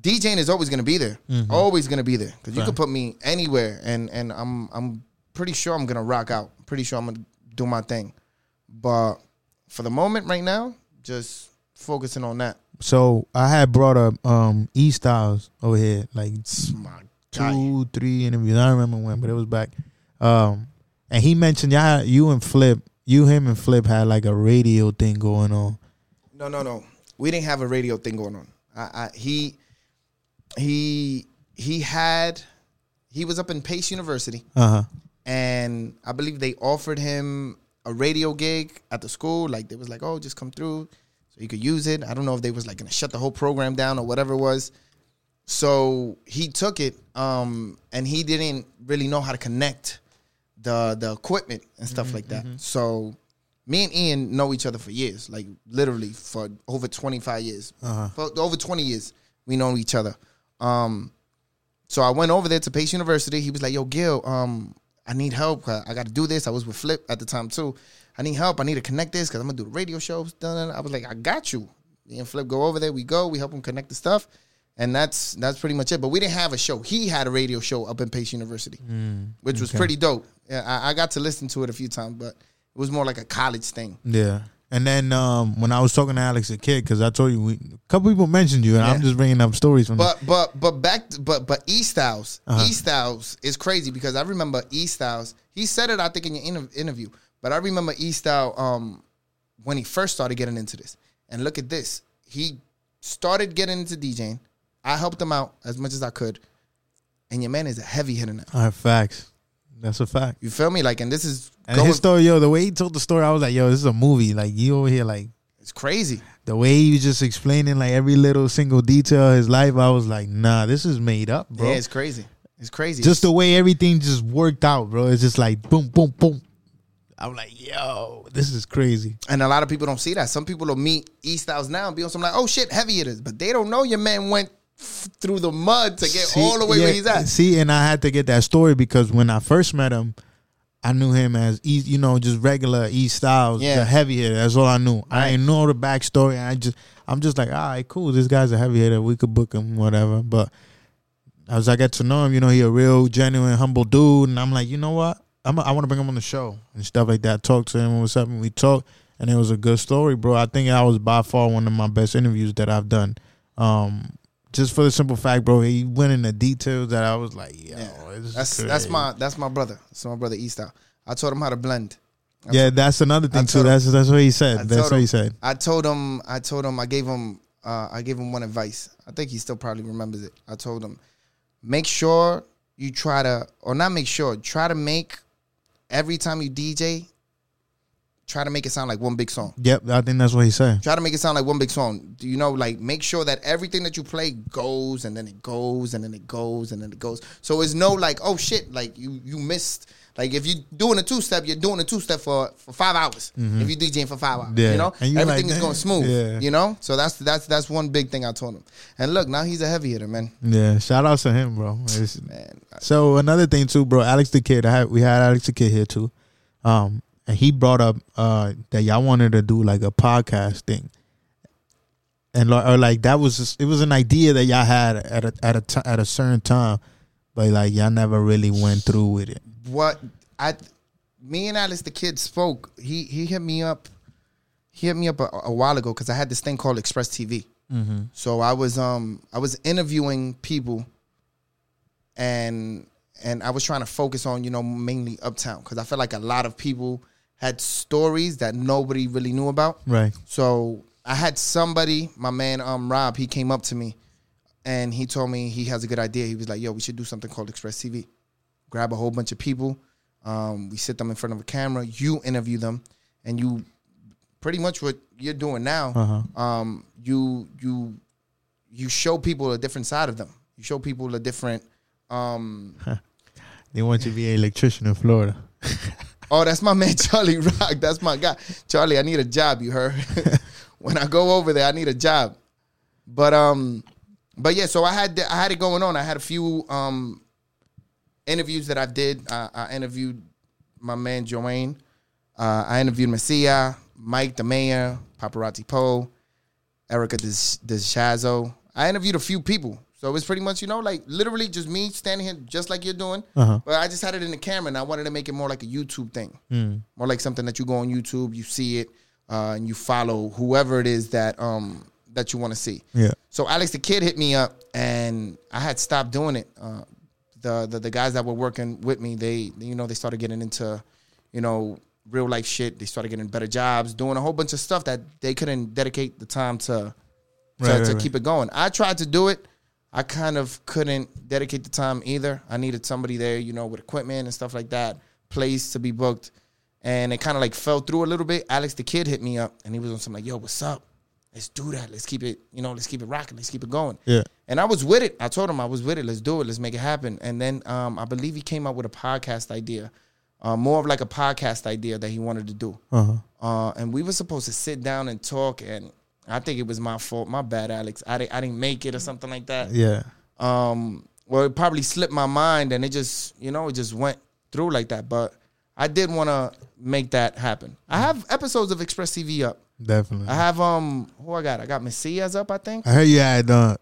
DJing is always gonna be there, always gonna be there, because you Right. could put me anywhere, and and I'm I'm pretty sure I'm gonna rock out. Pretty sure I'm gonna do my thing. But for the moment, right now, just focusing on that. So I had brought up um E Styles over here, like My. Two, three interviews. I don't remember when, but it was back. Um, and he mentioned y'all, you and Flip, you, him, and Flip had like a radio thing going on. No, no, no. We didn't have a radio thing going on. I, I, he, he, he had. He was up in Pace University, Uh huh. and I believe they offered him a radio gig at the school. Like they was like, "Oh, just come through, so you could use it." I don't know if they was like gonna shut the whole program down or whatever it was. So he took it, um, and he didn't really know how to connect the the equipment and stuff like that. So me and Ian know each other for years, like literally for over twenty five years, Uh-huh. for over twenty years we know each other. Um, so I went over there to Pace University. He was like, "Yo, Gil, um, I need help. I, got to do this." I was with Flip at the time too. I need help. I need to connect this because I'm gonna do the radio shows. Dun. I was like, "I got you." Me and Flip go over there. We go. We help him connect the stuff, and that's that's pretty much it. But we didn't have a show. He had a radio show up in Pace University, which was pretty dope. Yeah, I, I got to listen to it a few times, but it was more like a college thing. Yeah. And then um, when I was talking to Alex the kid, because I told you we, a couple people mentioned you, and I'm just bringing up stories from. But but but back to, but but E Styles Uh-huh. E Styles is crazy because I remember E Styles. He said it I think in your inter- interview, but I remember E Style um when he first started getting into this. And look at this, he started getting into DJing. I helped him out as much as I could, and your man is a heavy hitter now. All right, facts. That's a fact. You feel me? Like, and this is And going, his story, yo, the way he told the story, I was like, yo, this is a movie. Like you over here, like it's crazy. the way he was just explaining like every little single detail of his life. I was like, nah, this is made up, bro. Yeah, it's crazy. It's crazy. just the way everything just worked out, bro. It's just like boom, boom, boom. I'm like, yo, this is crazy. And a lot of people don't see that. Some people will meet E Styles now and be on some like, oh shit, heavy it is. But they don't know your man went through the mud to get See, all the way yeah, where he's at. See, and I had to get that story because when I first met him, I knew him as E, you know, just regular E Styles, Yeah. the heavy hitter. That's all I knew. I Right. didn't know the backstory. I just, I'm just like, all right, cool. This guy's a heavy hitter. We could book him, whatever. But as I get to know him, you know, he a real, genuine, humble dude, and I'm like, you know what? I'm, I want to bring him on the show and stuff like that. Talk to him, what's up, and we talk, and it was a good story, bro. I think that was by far one of my best interviews that I've done. Um, just for the simple fact, bro, he went into details that I was like, yo, Yeah. That's crazy. that's my that's my brother. That's my brother E Style. I taught him how to blend. yeah. That's another thing too. him- That's that's what he said. I that's told what he said. I told him I told him I gave him uh, I gave him one advice. I think he still probably remembers it. I told him make sure you try to or not make sure, try to make every time you DJ try to make it sound like one big song. Yep, I think that's what he said. Try to make it sound like one big song. Do you know, like, make sure that everything that you play goes and then it goes and then it goes and then it goes. So it's no like, oh shit, like you you missed. Like if you're doing a two step, you're doing a two step for, for five hours. If you're DJing for five hours, Mm-hmm. Yeah. you know, everything like, is going smooth. Yeah. You know, so that's that's that's one big thing I told him. And look, now he's a heavy hitter, man. Yeah, shout out to him, bro. Man, So another thing too, bro. Alex the kid. I had we had Alex the kid here too, um, and he brought up uh that y'all wanted to do like a podcast thing, and or like that was just, it was an idea that y'all had at a at a t- at a certain time, but like y'all never really went through with it. what I, me and Alex the kid spoke. He he hit me up. He hit me up a, a while ago because I had this thing called Express TV. Mm-hmm. So I was um I was interviewing people, and and I was trying to focus on you know mainly uptown because I felt like a lot of people had stories that nobody really knew about. Right. So I had somebody, my man um Rob, he came up to me and he told me he has a good idea. He was like, "Yo, we should do something called Express TV. Grab a whole bunch of people, um, we sit them in front of a camera, you interview them, and you pretty much what you're doing now. Uh-huh. Um, you you you show people a different side of them. You show people a different. Um, They want you to be an electrician in Florida. oh, that's my man Charlie Rock. That's my guy, Charlie. I need a job. You heard? when I go over there, I need a job. But um, but yeah. So I had I had it going on. I had a few um interviews that I did. I, I interviewed my man Joanne. Uh, I interviewed Messia, Mike the Mayor, Paparazzi Poe, Erica DeShazo. I interviewed a few people. So it was pretty much, you know, like literally just me standing here just like you're doing. Uh-huh. But I just had it in the camera and I wanted to make it more like a YouTube thing. Mm. More like something that you go on YouTube, you see it, uh, and you follow whoever it is that um that you want to see. Yeah. So Alex the Kid hit me up, and I had stopped doing it. Uh, the, the the guys that were working with me, they you know they started getting into, you know, real life shit. They started getting better jobs, doing a whole bunch of stuff that they couldn't dedicate the time to to, Right, right, to right. keep it going. I tried to do it. I kind of couldn't dedicate the time either. I needed somebody there, you know, with equipment and stuff like that, place to be booked. And it kind of like fell through a little bit. Alex the kid hit me up and he was on something like, yo, what's up? Let's do that. Let's keep it, you know, let's keep it rocking. Let's keep it going. Yeah. And I was with it. I told him I was with it. Let's do it. Let's make it happen. And then um, I believe he came up with a podcast idea, uh, more of like a podcast idea that he wanted to do. Uh-huh. Uh, and we were supposed to sit down and talk. And I think it was my fault. My bad, Alex. I, didn't I didn't make it or something like that. Yeah. Um, well, it probably slipped my mind and it just, you know, it just went through like that. But I did want to make that happen. I have episodes of Express TV up. Definitely. I have um, who I got? I got Messias up. I think. I heard you had uh,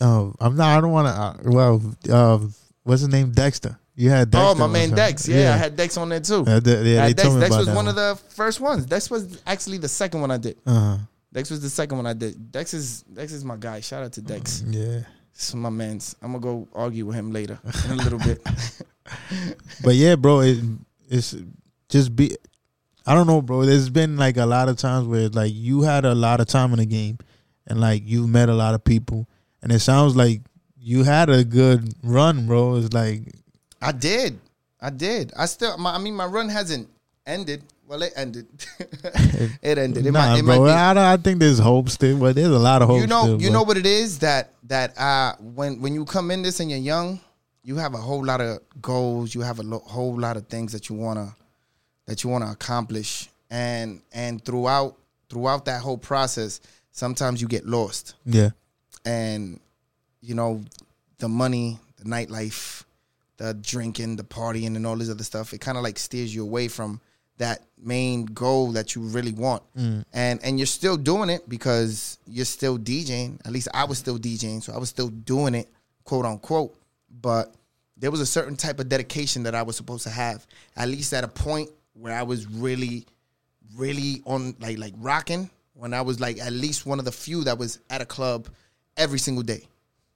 oh, I'm not. I don't want to. Uh, well, uh, what's his name? Dexter. You had Dexter. oh, my one man. Dex. Yeah, I had Dex on there too. Uh, yeah, Dex, told me Dex was that one of the first ones. Dex was actually the second one I did. Uh-huh. Dex was the second one I did. Dex is Dex is my guy. Shout out to Dex. Yeah. This is my man's. I'm gonna go argue with him later in a little bit. But yeah, bro, it, it's just be. I don't know, bro. There's been like a lot of times where like you had a lot of time in the game, and like you met a lot of people, and it sounds like you had a good run, bro. It's like I did. I did. I still. My, I mean, my run hasn't ended. Well, it ended. it ended. It nah, might, it bro. might be, I, don't- I think there's hope still, but there's a lot of hope. you know, still, you bro. know what it is that that uh when when you come in this and you're young, you have a whole lot of goals. You have a lo- whole lot of things that you wanna that you wanna accomplish, and and throughout throughout that whole process, sometimes you get lost. Yeah, and you know the money the nightlife the drinking the partying and all this other stuff it kind of like steers you away from that main goal that you really want Mm. and and you're still doing it because you're still djing at least i was still djing so i was still doing it quote unquote but there was a certain type of dedication that i was supposed to have at least at a point where i was really really on like like rocking when I was like at least one of the few that was at a club every single day.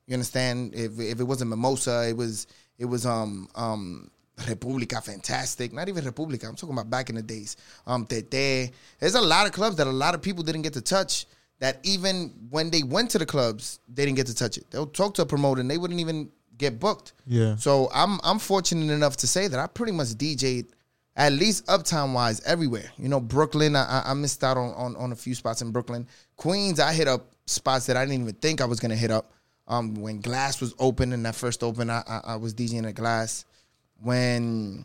You understand? If if it wasn't Mimosa, it was it was um um República Fantastic. Not even República. I'm talking about back in the days. Um Tete. There's a lot of clubs that a lot of people didn't get to touch. That even when they went to the clubs, they didn't get to touch it. They'll talk to a promoter and they wouldn't even get booked. yeah. So I'm I'm fortunate enough to say that I pretty much DJ'd at least uptown wise everywhere. You know, Brooklyn, I, I- I missed out on, on on a few spots in Brooklyn. Queens, I hit up spots that I didn't even think I was gonna hit up. Um, when Glass was open and that first open, I, I I was DJing at Glass. When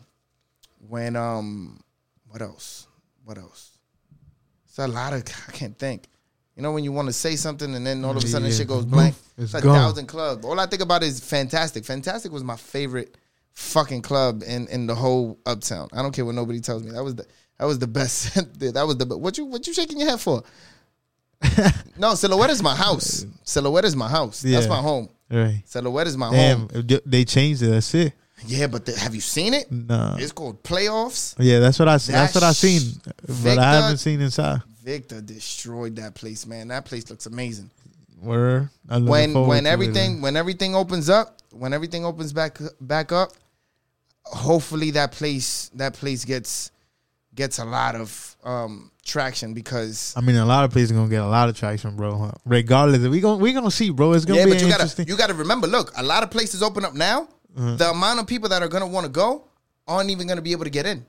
when um what else? What else? It's a lot of I can't think. You know when you want to say something and then all of a sudden Yeah, shit goes blank. it's It's, a gone. thousand club. All I think about is Fantastic. Fantastic was my favorite fucking club in in the whole uptown. I don't care what nobody tells me. That was the that was the best. that was the what you what you shaking your head for? no, Silhouette is my house. Silhouette is my house. That's my home. Right. Silhouette is my Damn, home. they changed it. That's it. Yeah, but the, have you seen it? No. It's called Playoffs. Yeah, that's what I. that's what I seen, but I haven't seen inside. Victor destroyed that place, man. That place looks amazing. Looking when when it, everything when everything opens up, when everything opens back back up, hopefully that place that place gets gets a lot of um traction because I mean, a lot of places gonna get a lot of traction, bro. huh? Regardless, we gonna we gonna see, bro. It's gonna yeah, be but you interesting. gotta you gotta remember. Look, a lot of places open up now. Uh-huh. The amount of people that are gonna want to go aren't even gonna be able to get in.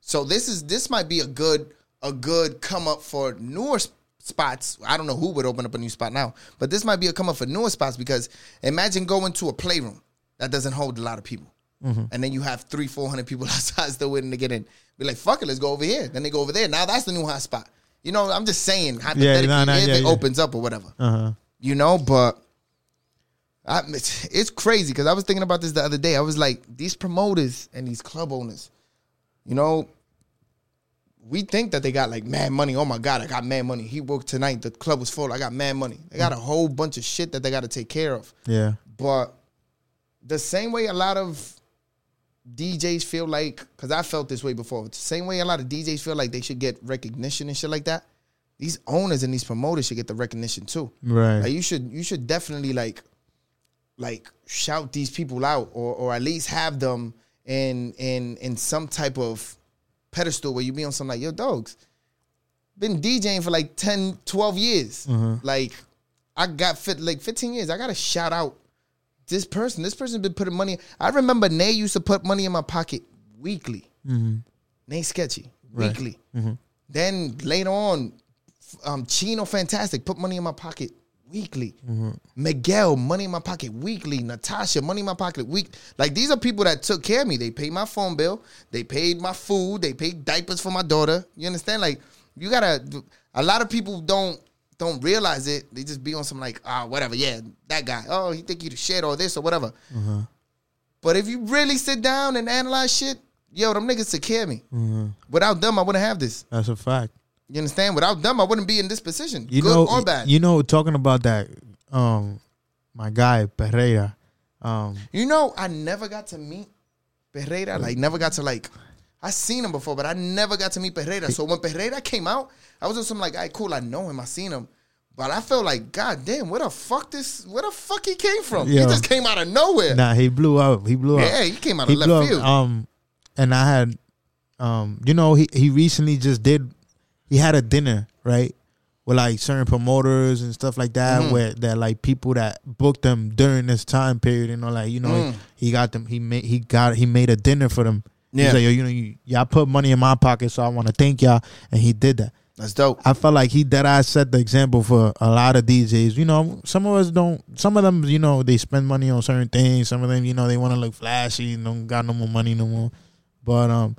So this is this might be a good a good come up for newer spots. I don't know who would open up a new spot now, but this might be a come up for newer spots because imagine going to a playroom that doesn't hold a lot of people. Mm-hmm. And then you have three, four hundred people outside still waiting to get in. Be like, fuck it, let's go over here. Then they go over there. Now that's the new hot spot. You know, I'm just saying hypothetically nah, nah, if yeah, it yeah. opens up or whatever uh huh. you know but I, it's, it's crazy because i was thinking about this the other day i was like these promoters and these club owners you know we think that they got like mad money oh my god i got mad money he worked tonight the club was full i got mad money they got a whole bunch of shit that they got to take care of Yeah. but the same way a lot of DJs feel like, because I felt this way before, the same way a lot of DJs feel like they should get recognition and shit like that. These owners and these promoters should get the recognition too. Right. Like you should you should definitely like like shout these people out or or at least have them in in in some type of pedestal where you be on some like yo dogs been DJing for like 10 12 years. Mm-hmm. Like I got fit like 15 years. I got to shout out this person. This person been putting money. I remember Nay used to put money in my pocket weekly. Mm-hmm. Nay Sketchy Right. weekly. Mm-hmm. Then later on um, Chino Fantastic put money in my pocket weekly. Miguel, money in my pocket weekly. Natasha, money in my pocket week. Like these are people that took care of me. They paid my phone bill. They paid my food. They paid diapers for my daughter. You understand? Like you gotta. A lot of people don't don't realize it. They just be on some like ah whatever. Yeah, that guy. Oh, he think he the shit or this or whatever. But if you really sit down and analyze shit, yo, them niggas took care of me. Without them, I wouldn't have this. That's a fact. You understand? Without them, I wouldn't be in this position, You good know, or bad. You know, talking about that, um, my guy Pereira, um, You know, I never got to meet Pereira. Like, never got to like. I seen him before, but I never got to meet Pereira. So when Pereira came out, I was just some like, "Alright, cool, I know him, I seen him." But I felt like, God damn, where the fuck this? Where the fuck he came from? He just came out of nowhere. nah, he blew up. He blew up. yeah, he came out he of left up. field. Um, and I had, um, you know, he he recently just did. He had a dinner right with like certain promoters and stuff like that, Mm-hmm. where that like people that booked them during this time period. You know, like you know, Mm. he got them. He made he got he made a dinner for them. Yeah. He's like, yo, you know, you, y'all put money in my pocket, so I want to thank y'all, and he did that. That's dope. I felt like he that I set the example for a lot of DJs. You know, some of us don't. Some of them, you know, they spend money on certain things. Some of them, you know, they want to look flashy. and Don't got no more money no more. But um,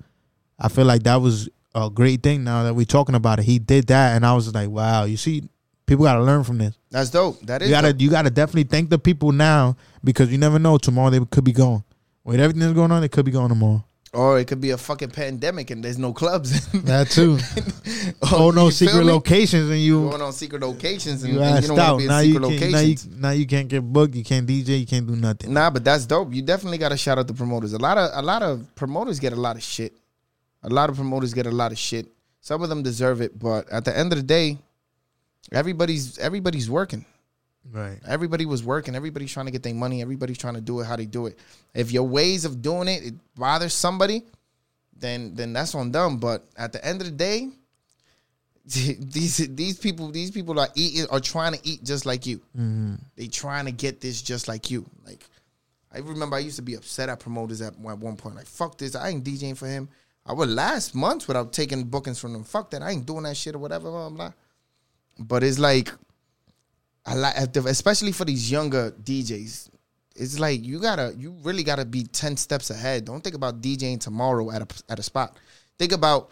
I feel like that was a great thing. Now that we're talking about it, he did that, and I was like, wow. You see, people got to learn from this. That's dope. That is You gotta, dope. you gotta definitely thank the people now because you never know tomorrow they could be gone. With everything that's going on, they could be gone tomorrow. Or it could be a fucking pandemic and there's no clubs. That too. oh no, secret locations, and you Going on secret locations and, You and you don't want to be in Now secret can't, now, you, now you can't get booked. You can't DJ. You can't do nothing. Nah, but that's dope. You definitely got to shout out the promoters. A lot of a lot of promoters get a lot of shit. A lot of promoters get a lot of shit. Some of them deserve it, but at the end of the day, everybody's everybody's working. Right. Everybody was working. Everybody's trying to get their money. Everybody's trying to do it how they do it. If your ways of doing it, it bothers somebody, then then that's on them. But at the end of the day, these these people these people are eating are trying to eat just like you. Mm-hmm. They trying to get this just like you. Like I remember I used to be upset at promoters at, at one point. Like fuck this, I ain't DJing for him. I would last months without taking bookings from them. Fuck that, I ain't doing that shit or whatever. Blah, blah. But it's like I like, especially for these younger DJs. It's like you gotta, you really gotta be ten steps ahead. Don't think about DJing tomorrow at a at a spot. Think about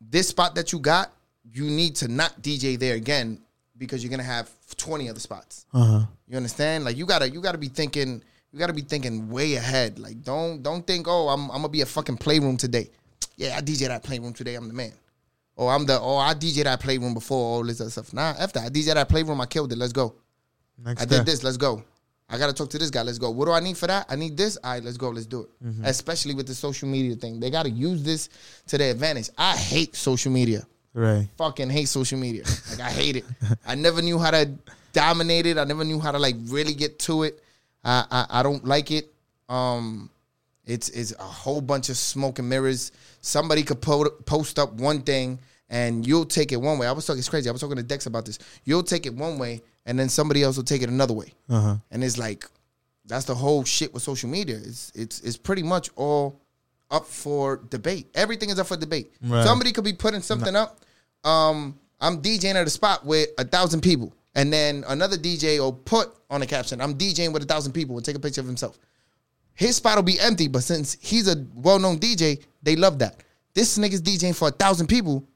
this spot that you got. You need to not DJ there again because you're gonna have twenty other spots. Uh huh. You understand? Like you gotta, you gotta be thinking, you gotta be thinking way ahead. Like don't, don't think, oh, I'm, I'm gonna be a fucking playroom today. Yeah, I DJ that playroom today. I'm the man. Oh, I'm the, oh, I DJ that playroom before all this other stuff. Nah, after I DJ that playroom, I killed it. Let's go. Next I did this. Let's go. I gotta talk to this guy. Let's go. What do I need for that? I need this. All right, let's go. Let's do it. Mm-hmm. Especially with the social media thing, they gotta use this to their advantage. I hate social media. Right. Fucking hate social media. Like I hate it. I never knew how to dominate it. I never knew how to like really get to it. I I, I don't like it. Um, it's it's a whole bunch of smoke and mirrors. Somebody could po- post up one thing and you'll take it one way. I was talking it's crazy. I was talking to Dex about this. You'll take it one way and then somebody else will take it another way. Uh-huh. And it's like that's the whole shit with social media. It's it's it's pretty much all up for debate. Everything is up for debate. Right. Somebody could be putting something up. Um, I'm DJing at a spot with a thousand people, and then another DJ will put on a caption, "I'm DJing with a thousand people," and take a picture of himself. His spot will be empty, but since he's a well-known DJ, they love that. This nigga's DJing for a thousand people.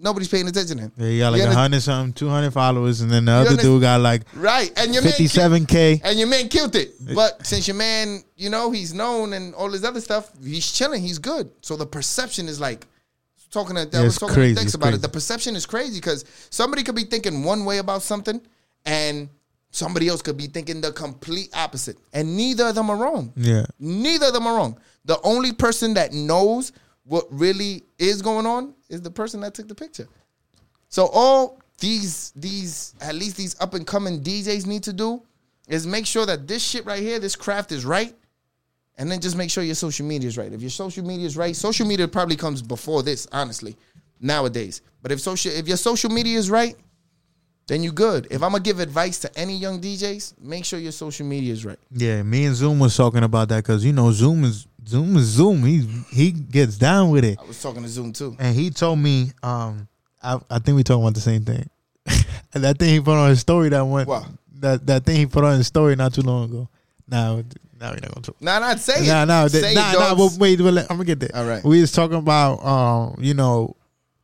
Nobody's paying attention to him. Yeah, he got like a hundred something, two hundred followers, and then the other dude got like Right, and your man fifty seven k. and your man killed it. But since your man, you know, he's known and all this other stuff, he's chilling, he's good. So the perception is like talking to I was talking crazy, to Dex about crazy. it. The perception is crazy because somebody could be thinking one way about something and somebody else could be thinking the complete opposite. And neither of them are wrong. Yeah, Neither of them are wrong. The only person that knows what really is going on is the person that took the picture. So all these these at least these up and coming DJs need to do is make sure that this shit right here, this craft is right, and then just make sure your social media is right. If your social media is right, social media probably comes before this, honestly, nowadays. But if social if your social media is right, then you good. If I'm gonna give advice to any young DJs, make sure your social media is right. yeah. Me and Zoom was talking about that because you know Zoom is Zoom is Zoom. He he gets down with it, I was talking to Zoom too. and he told me, um, I I think we talking about the same thing. and that thing he put on his story that one, What? that that thing he put on his story not too long ago. Now, now we're not gonna talk. Nah, not say it. Nah, nah, say nah, it, nah, well, wait, well, I'm gonna get there. All right. We was talking about, um, you know,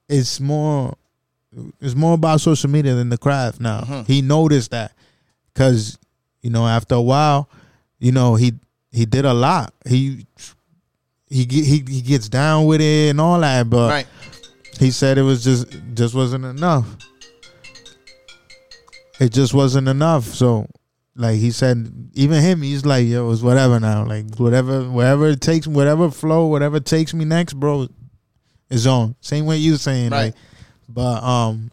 it's more, it's more about social media than the craft now. Mm-hmm. He noticed that because, you know, after a while, you know, he he did a lot. He he he he gets down with it and all that, but right. he said it was just just wasn't enough. It just wasn't enough. So, like he said, even him, he's like, yo, it's whatever now. Like whatever, whatever it takes, whatever flow, whatever takes me next, bro, is on. Same way you saying, Right. like, but um,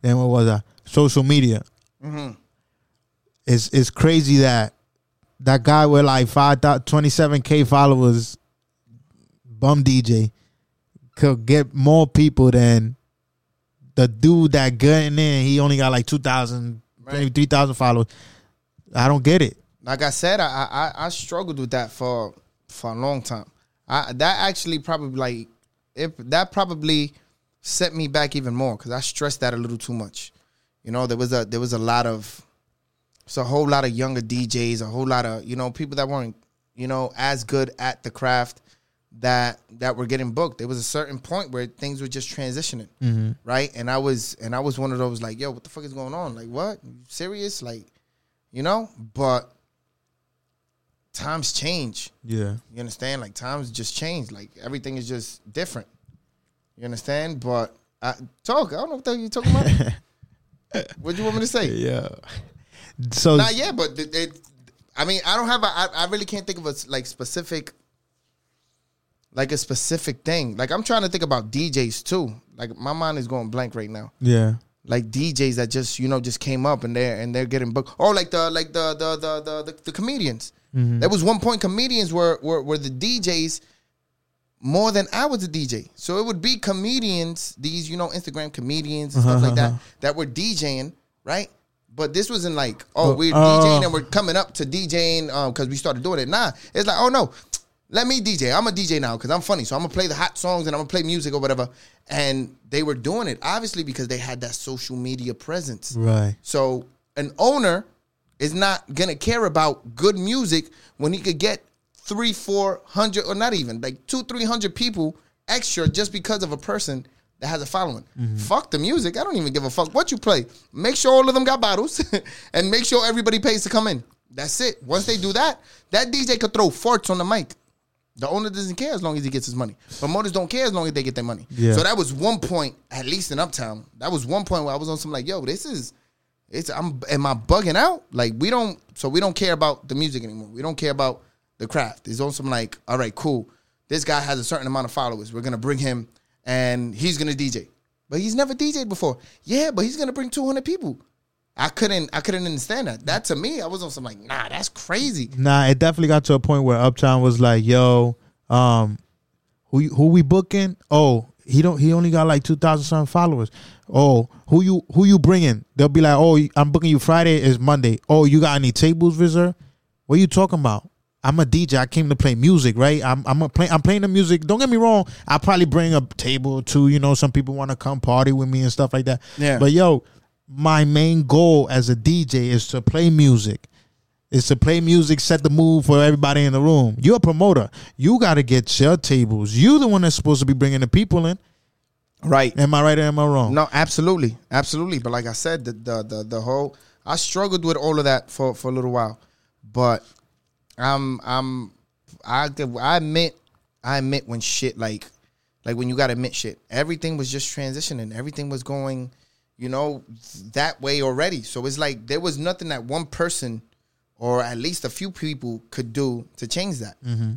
then what was that? Social media. Mm-hmm. It's it's crazy that that guy with like five 27 k followers, bum DJ, could get more people than the dude that getting in. He only got like 2,000, Right. maybe 3,000 followers. I don't get it. like I said, I, I I struggled with that for for a long time. I that actually probably like if that probably set me back even more because I stressed that a little too much. You know, there was a there was a lot of it's a whole lot of younger DJs, a whole lot of you know people that weren't you know as good at the craft that that were getting booked. There was a certain point where things were just transitioning, mm-hmm. right? And I was and I was one of those like, yo, what the fuck is going on? Like, what? You serious? Like, you know? But times change. Yeah. You understand? Like times just change. Like everything is just different. You understand? But I, talk. I don't know what the hell you talking about. what do you want me to say? Yeah. So, Nah, yeah, but it, it, I mean, I don't have a. I, I really can't think of a like specific, like a specific thing. Like I'm trying to think about DJs too. Like my mind is going blank right now. yeah. Like DJs that just you know just came up and they're and they're getting booked. Oh, like the like the the the the the, the comedians. Mm-hmm. There was one point comedians were, were were the DJs more than I was a DJ. So it would be comedians, these you know Instagram comedians and uh-huh, stuff like uh-huh. that that were DJing, right? But this wasn't like, oh, we're oh. DJing and we're coming up to DJing uh, because we started doing it. Nah, it's like, oh no, let me DJ. I'm a DJ now because I'm funny. So I'm gonna play the hot songs and I'm gonna play music or whatever. And they were doing it obviously because they had that social media presence. Right. So an owner is not gonna care about good music when he could get three, four hundred, or not even like two, three hundred people extra just because of a person that has a following. Mm-hmm. Fuck the music. I don't even give a fuck what you play. Make sure all of them got bottles and make sure everybody pays to come in. That's it. Once they do that, that DJ could throw farts on the mic. The owner doesn't care as long as he gets his money. Promoters don't care as long as they get their money. Yeah. So that was one point, at least in Uptown. That was one point where I was on some like, yo, this is it's I'm am I bugging out? Like we don't so we don't care about the music anymore. We don't care about the craft. It's on some like, all right, cool. This guy has a certain amount of followers. We're gonna bring him and he's gonna DJ. But he's never DJed before. Yeah, but he's gonna bring 200 people. I couldn't I couldn't understand that. That to me, I was on some like, nah, that's crazy. Nah, it definitely got to a point where Uptown was like, "Yo, um, who who we booking? Oh, he don't. He only got like two thousand something followers. Oh, who you who you bringing? They'll be like, "Oh, I'm booking you Friday is Monday. Oh, you got any tables reserved? What are you talking about? I'm a DJ. I came to play music, right? I'm I'm a play, I'm playing the music. Don't get me wrong. I'll probably bring a table or two. You know, some people want to come party with me and stuff like that. Yeah. But yo, my main goal as a DJ is to play music. Is to play music, set the mood for everybody in the room. You're a promoter. You got to get your tables. You the one that's supposed to be bringing the people in. Right. Am I right or am I wrong? No, absolutely, absolutely. But like I said, the the the, the whole I struggled with all of that for for a little while, but I'm I'm I I admit I admit when shit like like when you got to admit shit. Everything was just transitioning. Everything was going, you know, that way already. So it's like there was nothing that one person or at least a few people could do to change that. Mm-hmm.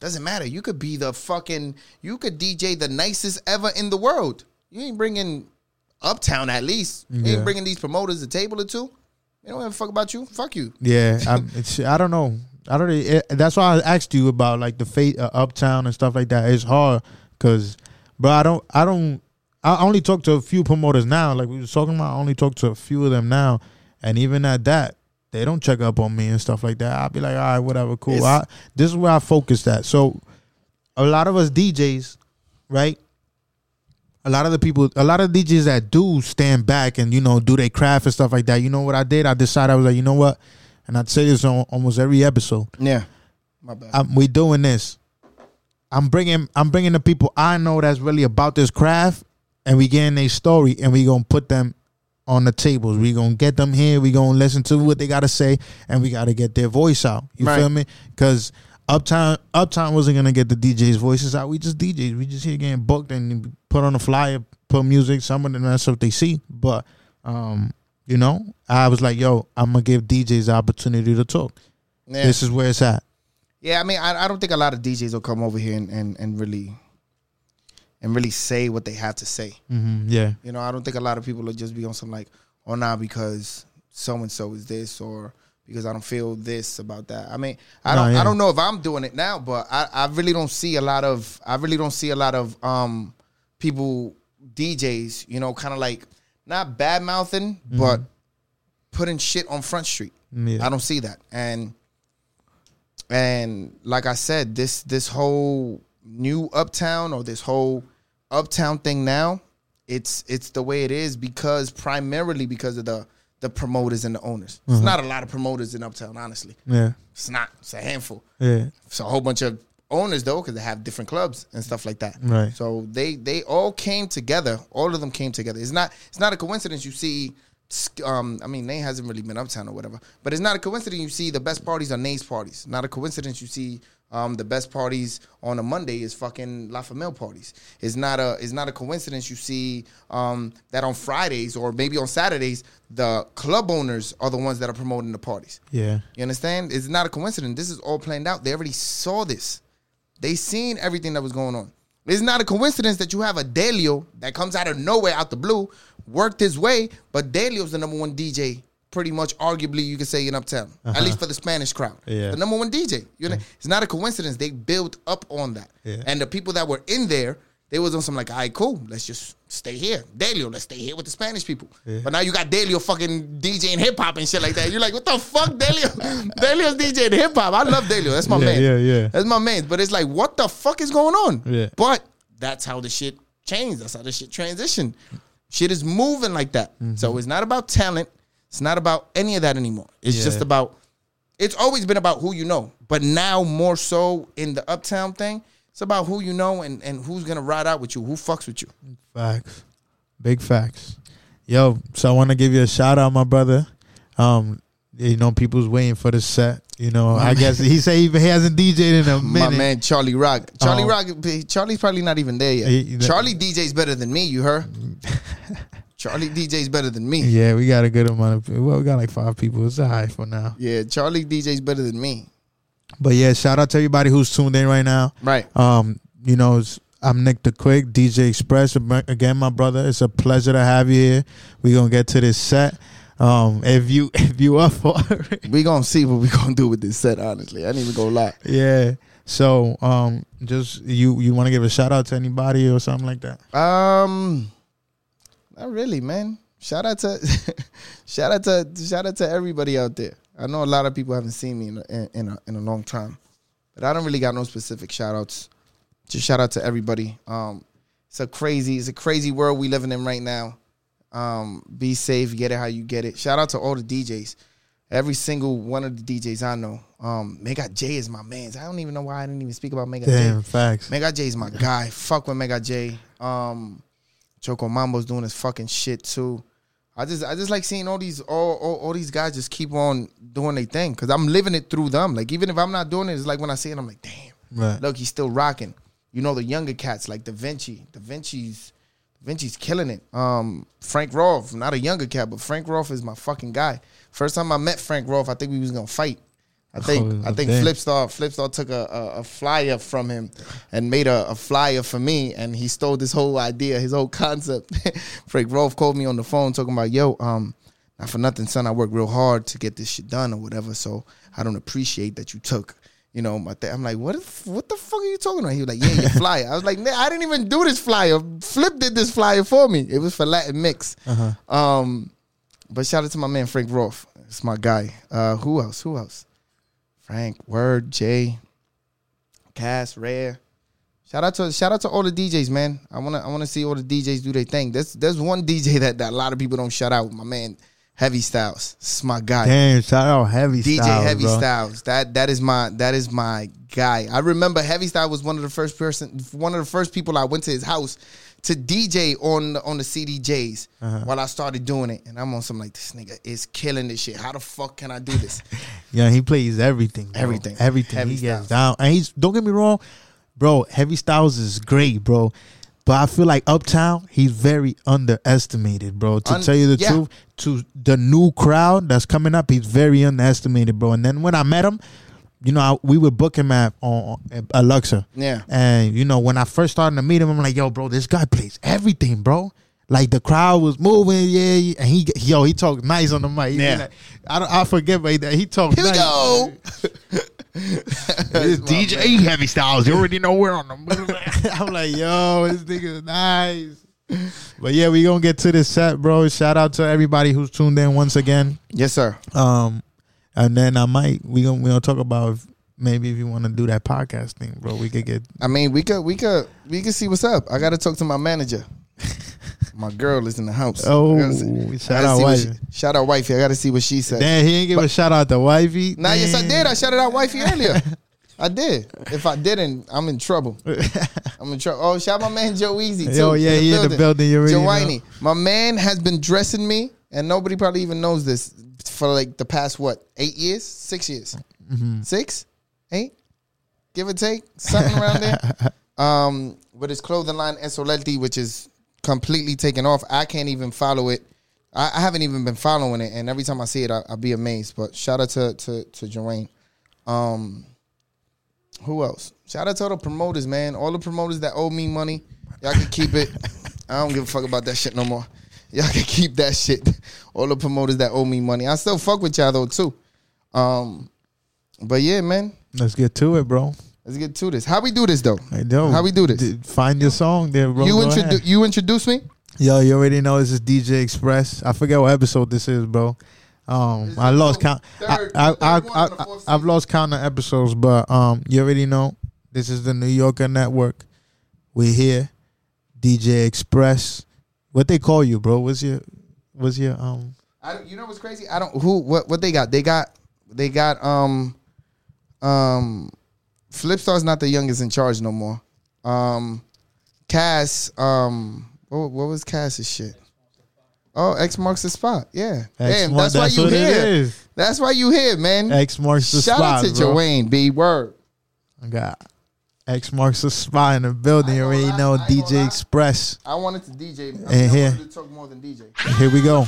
Doesn't matter. You could be the fucking. You could DJ the nicest ever in the world. You ain't bringing Uptown at least. You ain't bringing these promoters a table or two. They don't give a fuck about you. Fuck you. Yeah, it's, I don't know. I don't. It, that's why I asked you about like the fate uh, uptown and stuff like that. It's hard because, bro, I don't. I don't. I only talk to a few promoters now. Like we was talking about, I only talk to a few of them now, and even at that, they don't check up on me and stuff like that. I'll be like, all right, whatever, cool. I, this is where I focus at. So, a lot of us DJs, right? a lot of the people, a lot of DJs that do stand back and you know do their craft and stuff like that. You know what I did? I decided I was like, you know what, and I'd say this on almost every episode. Yeah. My bad. I'm, we doing this. I'm bringing, I'm bringing the people I know that's really about this craft, and we getting their story, and we gonna put them on the tables. We gonna get them here. We gonna listen to what they gotta say, and we gotta get their voice out. You Right. feel me? Because Uptown, Uptown wasn't gonna get the DJs' voices out. We just DJs. We just here getting booked and put on a flyer, put music. Some of them that's what they see, but um, you know, I was like, yo, I'm gonna give DJs the opportunity to talk. yeah. This is where it's at. Yeah, I mean, I, I don't think a lot of DJs will come over here and, and, and really and really say what they have to say. hmm yeah. You know, I don't think a lot of people will just be on some like, oh, nah, because so and so is this or because I don't feel this about that. I mean, I don't yeah. I don't know if I'm doing it now, but I, I really don't see a lot of I really don't see a lot of um people DJs, you know, kind of like not bad mouthing, mm-hmm. but putting shit on Front Street. Yeah. I don't see that. And and like I said, this this whole new uptown or this whole uptown thing now, it's it's the way it is because primarily because of the the promoters and the owners. It's mm-hmm. not a lot of promoters in uptown, honestly. Yeah. It's not. It's a handful. Yeah. It's a whole bunch of owners though, because they have different clubs and stuff like that. Right. So they they all came together. All of them came together. It's not it's not a coincidence you see. Um, I mean, Nate hasn't really been uptown or whatever, but it's not a coincidence you see the best parties are Nate's parties. Not a coincidence you see um, the best parties on a Monday is fucking La Famille parties. It's not a it's not a coincidence you see um, that on Fridays or maybe on Saturdays the club owners are the ones that are promoting the parties. Yeah. You understand? It's not a coincidence. This is all planned out. They already saw this. They seen everything that was going on. It's not a coincidence that you have a Delio that comes out of nowhere, out the blue, worked his way, but Delio's the number one DJ, pretty much arguably you could say in Uptown, at uh-huh. least for the Spanish crowd. Yeah. The number one DJ. You know, it's not a coincidence. They built up on that. Yeah. And the people that were in there, they was on some like, all right, cool, let's just stay here. Delio, let's stay here with the Spanish people. But now you got Delio fucking DJing hip hop and shit like that. You're like, what the fuck, Delio? Delio's DJing hip hop. I love Delio. That's my Yeah, man. yeah, yeah. That's my man. But it's like, what the fuck is going on? Yeah. But that's how the shit changed. That's how the shit transitioned. Shit is moving like that. Mm-hmm. So it's not about talent. It's not about any of that anymore. It's Yeah. just about. It's always been about who you know, but now more so in the uptown thing, it's about who you know and, and who's gonna ride out with you, who fucks with you. Facts. Big facts. Yo, so I want to give you a shout out, my brother. Um, you know, people's waiting for the set. You know, I guess he say he, he hasn't DJed in a minute. My man Charlie Rock. Charlie Oh. Rock. Charlie's probably not even there yet. He- Charlie DJ's better than me. You heard? Charlie DJ's better than me. Yeah, we got a good amount of. Well, we got like five people. It's high for now. Yeah, Charlie DJ's better than me. But yeah, shout out to everybody who's tuned in right now. Right. Um, you know, I'm Nick the Quick, DJ Express. Again, my brother, it's a pleasure to have you here. We're gonna get to this set. Um, if you if you up for it, We gonna see what we gonna do with this set. Honestly, I ain't even gonna lie. yeah. So um, just you you want to give a shout out to anybody or something like that? Um, not really, man. Shout out to, shout out to, shout out to everybody out there. I know a lot of people haven't seen me in a, in, a in a long time, but I don't really got no specific shout outs. Just shout out to everybody. Um, it's a crazy, it's a crazy world we living in right now. Um, be safe, get it how you get it. Shout out to all the DJs, every single one of the DJs I know. Um, Mega J is my man. I don't even know why I didn't even speak about Mega J. Damn, facts. Mega J is my guy. Fuck with Mega J. Um, Choco Mambo's doing his fucking shit too. I just I just like seeing all these all all, all these guys just keep on doing their thing because I'm living it through them. Like even if I'm not doing it, it's like when I see it, I'm like, damn, Right. look, he's still rocking. You know the younger cats like Da Vinci. Da Vinci's Da Vinci's killing it. Um, Frank Rolf, not a younger cat, but Frank Rolf is my fucking guy. First time I met Frank Rolf, I think we was gonna fight. I think Oh, I think damn. Flipstar Flipstar took a, a, a flyer from him and made a, a flyer for me, and he stole this whole idea, his whole concept. Frank Rolf called me on the phone talking about, yo, um, not for nothing, son, I worked real hard to get this shit done or whatever, so I don't appreciate that you took. You know, my th- I'm like, what? If, what the fuck are you talking about? He was like, yeah, your flyer. I was like, nah, I didn't even do this flyer. Flip did this flyer for me. It was for Latin Mix. Uh-huh. Um, but shout out to my man Frank Rolf. It's my guy. Uh, who else? Who else? Frank, Word, Jay, Cass, Rare. Shout out to shout out to all the DJs, man. I wanna I wanna see all the DJs do their thing. There's there's one DJ that, that a lot of people don't shout out. My man, Heavy Styles. It's my guy. Damn, shout out Heavy Styles. DJ Styles, Heavy bro. Styles. That that is my that is my guy. I remember Heavy Styles was one of the first person one of the first people I went to his house to DJ on the, on the CDJs Uh-huh. while I started doing it. And I'm on some like this nigga is killing this shit. How the fuck can I do this? Yeah, he plays everything. bro. Everything. Everything. Heavy he gets down. And he's don't get me wrong, bro, Heavy Styles is great, bro. But I feel like Uptown, he's very underestimated, bro. To Un- tell you the yeah. truth, to the new crowd that's coming up, he's very underestimated, bro. And then when I met him, you know, I, we would book him at on at Luxor. Yeah. And you know, when I first started to meet him, I'm like, yo, bro, this guy plays everything, bro. Like the crowd was moving, yeah, and he, yo, he talked nice on the mic. He Yeah. like- I don't, I forget, but he, he talked. Here we nice. go. It's DJ Heavy Styles. You already know where on the. I'm like, yo, this nigga nice. But yeah, we gonna get to this set, bro. Shout out to everybody who's tuned in once again. Yes, sir. Um, and then I might we gonna we gonna talk about if, maybe if you want to do that podcast thing, bro. We could get I mean, we could we could we could see what's up. I got to talk to my manager. my girl is in the house. Oh, I gotta see- shout out wifey. she- shout out wifey. I got to see what she said. Damn, he ain't give a shout out to wifey. Nah, yes, I did. I shouted out wifey earlier. I did. If I didn't, I'm in trouble. I'm in trouble. Oh, shout out my man Joe Easy too. Yo, yeah, he in the building. You already Joe know. My man has been dressing me, and nobody probably even knows this for like the past what eight years, six years, Mm-hmm. six, eight, give or take, something around there. Um, with his clothing line Esoletti, which is completely taken off. I can't even follow it. I, I haven't even been following it, and every time I see it, I, I'll be amazed. But shout out to to to Joanne. Um, who else? Shout out to all the promoters, man. All the promoters that owe me money, y'all can keep it. I don't give a fuck about that shit no more. Y'all can keep that shit. All the promoters that owe me money, I still fuck with y'all though too. Um, but yeah, man, Let's get to it, bro. let's get to this. How we do this though? I know. How we do this? D- Find your song there, bro. you introduce you introduce me. Yo, you already know this is DJ Express. I forget what episode this is, bro. Um, This I is lost count. third- I, I, I, third one on the I, I've lost count of episodes, but um, you already know this is the New Yorker Network. We're here, DJ Express. What they call you, bro? What's your, what's your um? I don't, you know what's crazy? I don't who what what they got. They got they got um um Flipstar's not the youngest in charge no more. Um Cass um what, what was Cass's shit? Oh, X marks the spot. Yeah. X Damn, mark- that's, why you here. That's why you here, man. X marks the Shout spot, out to bro. Joanne B. Word. I got X marks the spot in the building. You already know lie, I ain't gonna DJ. Express. I wanted to DJ. I, mean, And I here. wanted to talk more than DJ. Here we go.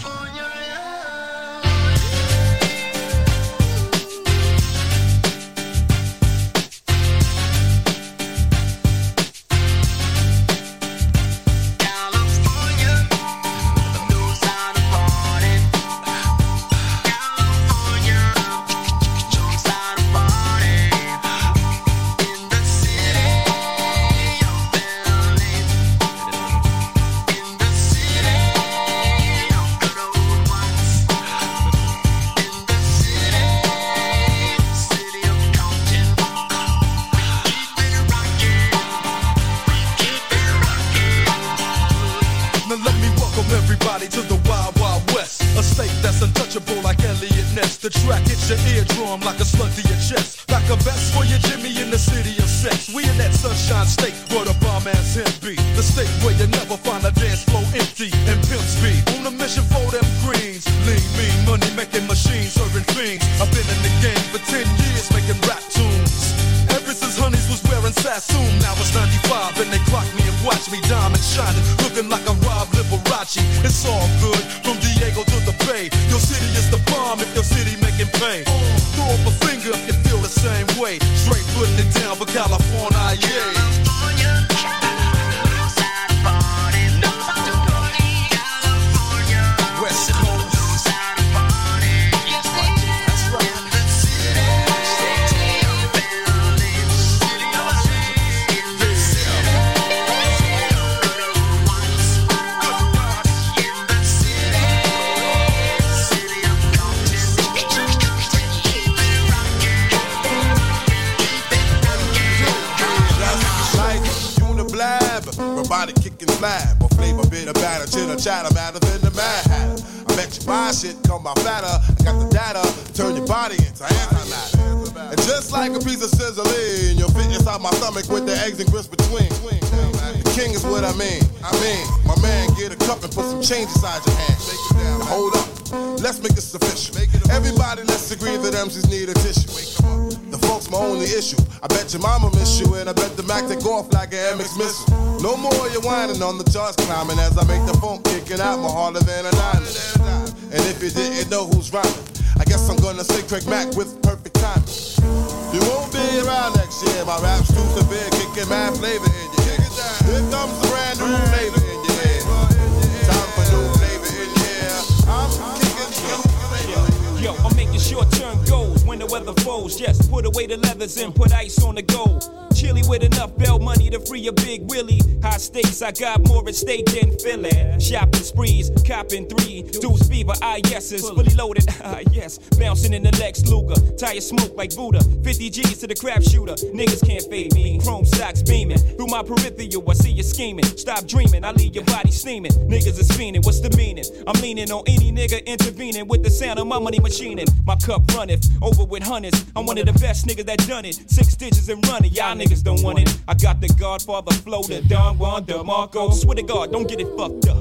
I got more at stake than Philly. Shopping sprees, copping three. Deuce fever, ah yeses, fully loaded, ah yes. Bouncing in the Lex Luger, tire smoke like Buddha. 50 G's to the crap shooter. Niggas can't fade me. Chrome socks beaming through my peripheral. I see you scheming. Stop dreaming, I leave your body steaming. Niggas is fiending, what's the meaning? I'm leaning on any nigga intervening with the sound of my money machining. My cup runneth over with hundreds. I'm one of the best niggas that done it. Digits and running, y'all niggas don't want it. I got the Godfather flow, the Don Juan, DeMarco. Swear to God, don't get it fucked up.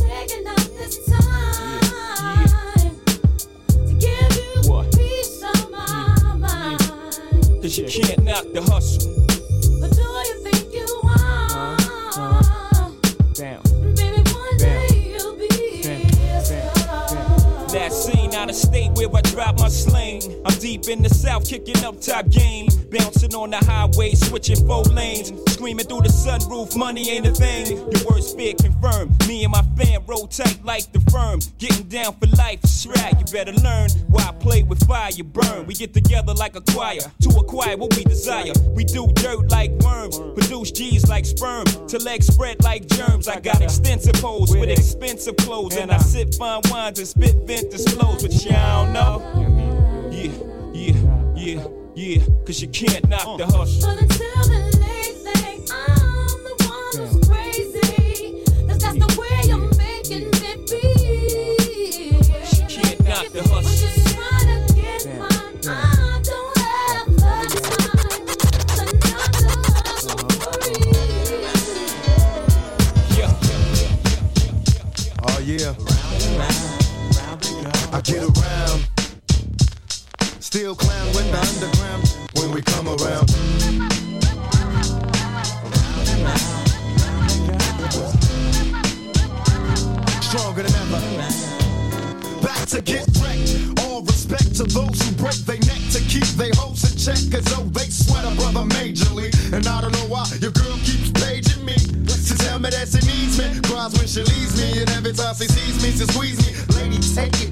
Taking up this time to give you peace of my. Cause you can't knock the hustle. But do you think you are? Down. Baby, one day you'll be That scene out of state where I drop my sling. I'm deep in the south, kicking up top game. Bouncing on the highway, switching four lanes. Screaming through the sunroof, money ain't a thing. Your worst fear confirmed. Me and my fam roll tight like the firm. Getting down for life, it's. You better learn why I play with fire, you burn. We get together like a choir to acquire what we desire. We do dirt like worms, produce G's like sperm. To legs spread like germs. I got extensive hoes with expensive clothes. And I sip fine wines and spit vintage flows, but y'all know. Yeah, yeah, yeah, yeah. Cause you can't knock the uh. hustle. But until the late thing, I'm the one who's crazy. 'Cause that's the way you're making me feel. Can't knock the I'm hustle. just trying to get mine. I don't have the time to knock the hustle for real. Yeah. Oh yeah. I get around. Still clown with the underground when we come around. Stronger than ever. Back to get wrecked. All respect to those who break their neck to keep their hopes in check. Cause though they sweat a brother majorly. And I don't know why your girl keeps paging me. To tell me that she needs me. Cries when she leaves me. And every time she sees me, she squeeze me. Lady, take it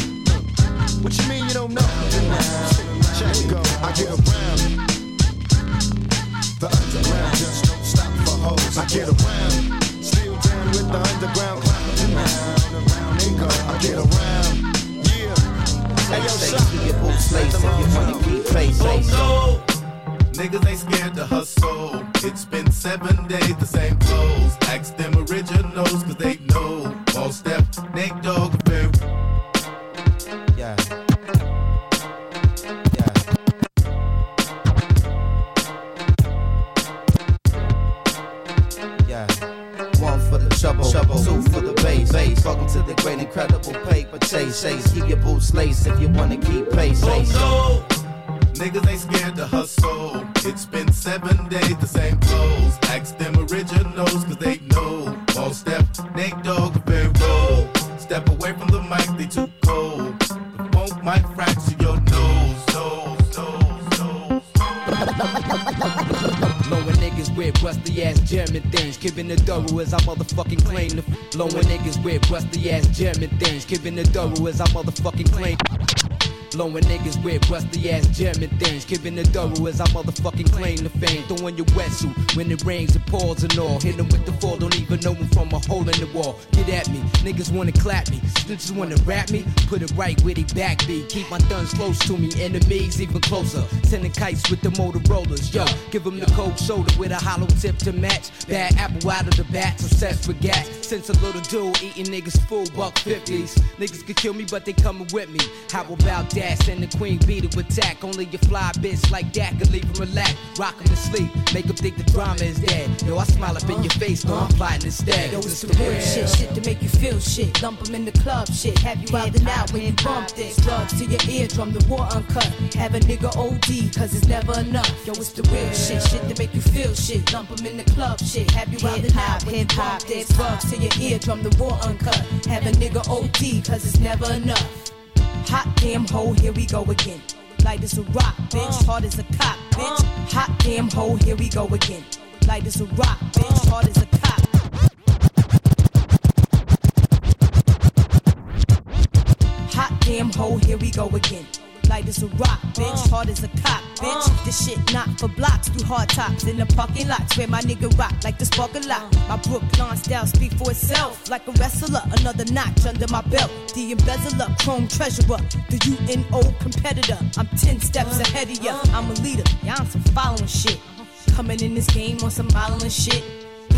What you mean you don't know? Check go, I get around. The underground just don't stop for hoes. I get around. Still down with the underground. Around go, I get around. Yeah. Hey, yo, shot. Your boots laced if you wanna no. Niggas ain't scared to hustle. It's been seven days, the same clothes. Ask them originals, cause they know. All step, Nate Dogg. One for the trouble, trouble. two for the bass. bass. Welcome to the great incredible paper chase. chase. Keep your boots laced if you wanna keep pace. pace. no. Niggas ain't scared to hustle. It's been seven days, the same clothes. Ask them originals, cause they know. All step, Nate Dogg, very roll. Step away from the mic, they too cold. The funk might fracture with rusty ass German things. Giving the thorough as I motherfucking claim the Blowing niggas with rusty ass German things. Giving the thorough as I motherfucking claim. Blowing niggas with rusty ass German things. Giving the thorough as I motherfucking claim the fame. Throwing your wetsuit when it rains and pours and all. Hit 'em with the fall, don't even know 'em from a hole in the wall. Get at me, niggas wanna clap me. Snitches wanna rap me, put it right where they back be. Keep my guns close to me, enemies even closer. Sending kites with the Motorola's, yo. Give 'em the cold shoulder with a hollow tip to match. Bad apple out of the bat, success for gas. Since a little dude eating niggas full buck 50s. Niggas could kill me, but they coming with me. How about that? Send the queen bee to attack. Only a fly bitch like that could leave 'em relax. Rock 'em to sleep, make 'em think the drama is dead. Yo, I smile up in your face, though I'm plotting instead. Yo, it's the real shit, shit to make you feel shit. Lump 'em in the club, shit. Have you out and out when you bump this. Drugs to your eardrum, the war uncut. Have a nigga OD, cause it's never enough. Yo, it's the real shit, shit to make you feel shit. Lump 'em in the club, shit. Have you out and out when you bump this. Drugs to your eardrum, the war uncut. Have a nigga OD, cause it's never enough. Hot damn hoe, here we go again. Light as a rock, bitch. Uh. Hard as a cop, bitch. Uh. Hot damn hoe, here we go again. Light as a rock, uh. bitch. Hard as a cock. Hot damn hoe, here we go again. Light as a rock, bitch. Uh. Hard as a cop, bitch. Uh. This shit not for blocks through hard tops in the parking lots where my nigga rock like the spark a lot. Uh. My Brooklyn style speak for itself like a wrestler. Another notch under my belt. The embezzler, chrome treasurer, the UNO competitor. I'm 10 steps ahead of ya. I'm a leader, yeah, I'm some following shit. Coming in this game on some modeling shit.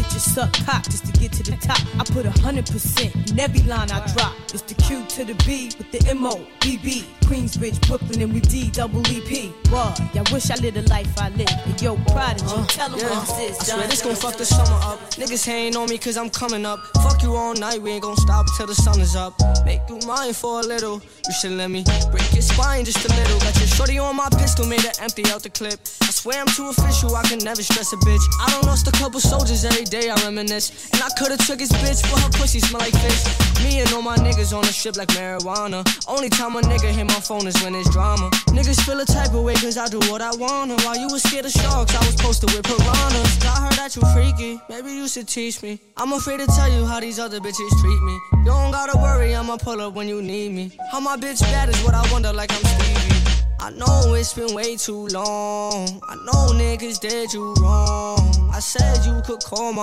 Bitches suck cock just to get to the top. I put a hundred percent in every line I drop. It's the Q to the B with the M O B B. Queensbridge, Brooklyn, and we D double E P. What? Y'all wish I lived the life I live. And yo, prodigy, uh, tell 'em what this is. I swear this gon' fuck the summer up. Niggas hating on me cause I'm coming up. Fuck you all night, we ain't gon' stop till the sun is up. Make you mine for a little. You should let me break your spine just a little. Got your shorty on my pistol, made her empty out the clip. I swear I'm too official, I can never stress a bitch. I don't lost a couple soldiers every day, I reminisce. And I could've took his bitch, but her pussy smell like fish. Me and all my niggas on the strip like marijuana. Only time a nigga hit my phone is when it's drama. Niggas feel a type of way cause I do what I wanna. While you was scared of sharks, I was posted with piranhas. I heard that you freaky, maybe you should teach me. I'm afraid to tell you how these other bitches treat me. You don't gotta worry, I'ma pull up when you need me. How my bitch bad is what I wonder like I'm Stevie. I know it's been way too long. I know niggas did you wrong. I said you could call my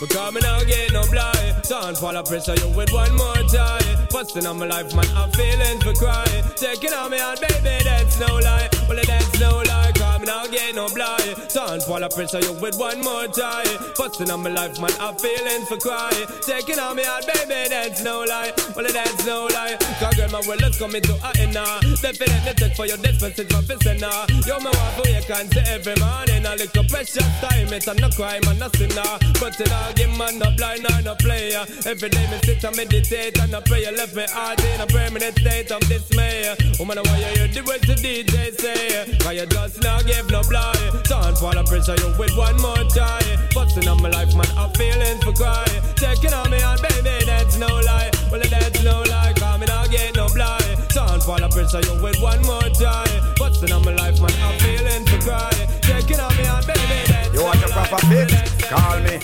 Because me now get no blind. Don't fall of pressure you with one more time. Busting on my life man I'm feeling for crying Taking on me out baby that's no lie. Well that's no lie. Cause me now get no blind Don't fall of pressure you with one more time Busting on my life man I'm feeling for crying Taking on me out baby that's no lie. Well that's no lie. Cause girl my world is coming to a now Definitely take for your for fissing now Yo me want for you can see every morning. A little precious time it's a no crime and no sinner But it all give man no blind or no player. Every day me sit and meditate and I pray You left me heart in a permanent state of dismay. Woman why you hear the words the DJ say? Cause you just not give no blind can't fall up pressure you with one more tie. Busting on my life, man, I'm feeling for cry. Checking on me and baby, that's no lie. Well, that's no lie, come and I'll get no blind. Can't fall up pressure you with one more tie. Busting on my life, man, I'm feeling for cry. Checking on me and baby, that's You want no a proper fix? Call me.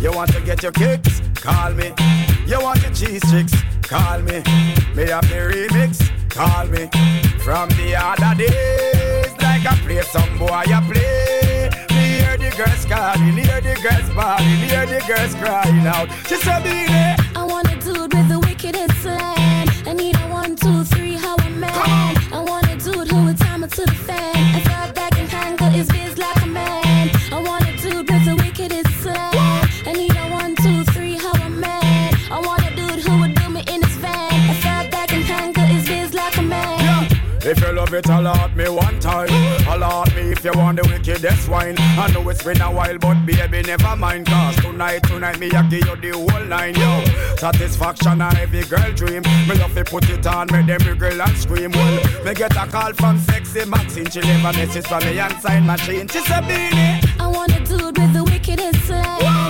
You want to get your kicks? Call me. You want your cheese chicks? Call me. Me have the remix? Call me. From the other day like I play some boy, I play. Me hear the girls calling, hear the girls bawling, hear the girls crying out. She said, "Baby, I want a dude with the wickedest slang. Love it, allot me one time. Allot me if you want the wickedest wine. I know it's been a while, but baby, never mind. Cause tonight, tonight, me I give you the whole line, yo. Satisfaction a every girl dream. Me love to put it on, make them wriggle and scream. Well, me get a call from sexy Maxine. She leave a message for me and sign machine. She said, Beanie. I want a dude with the wickedest slang.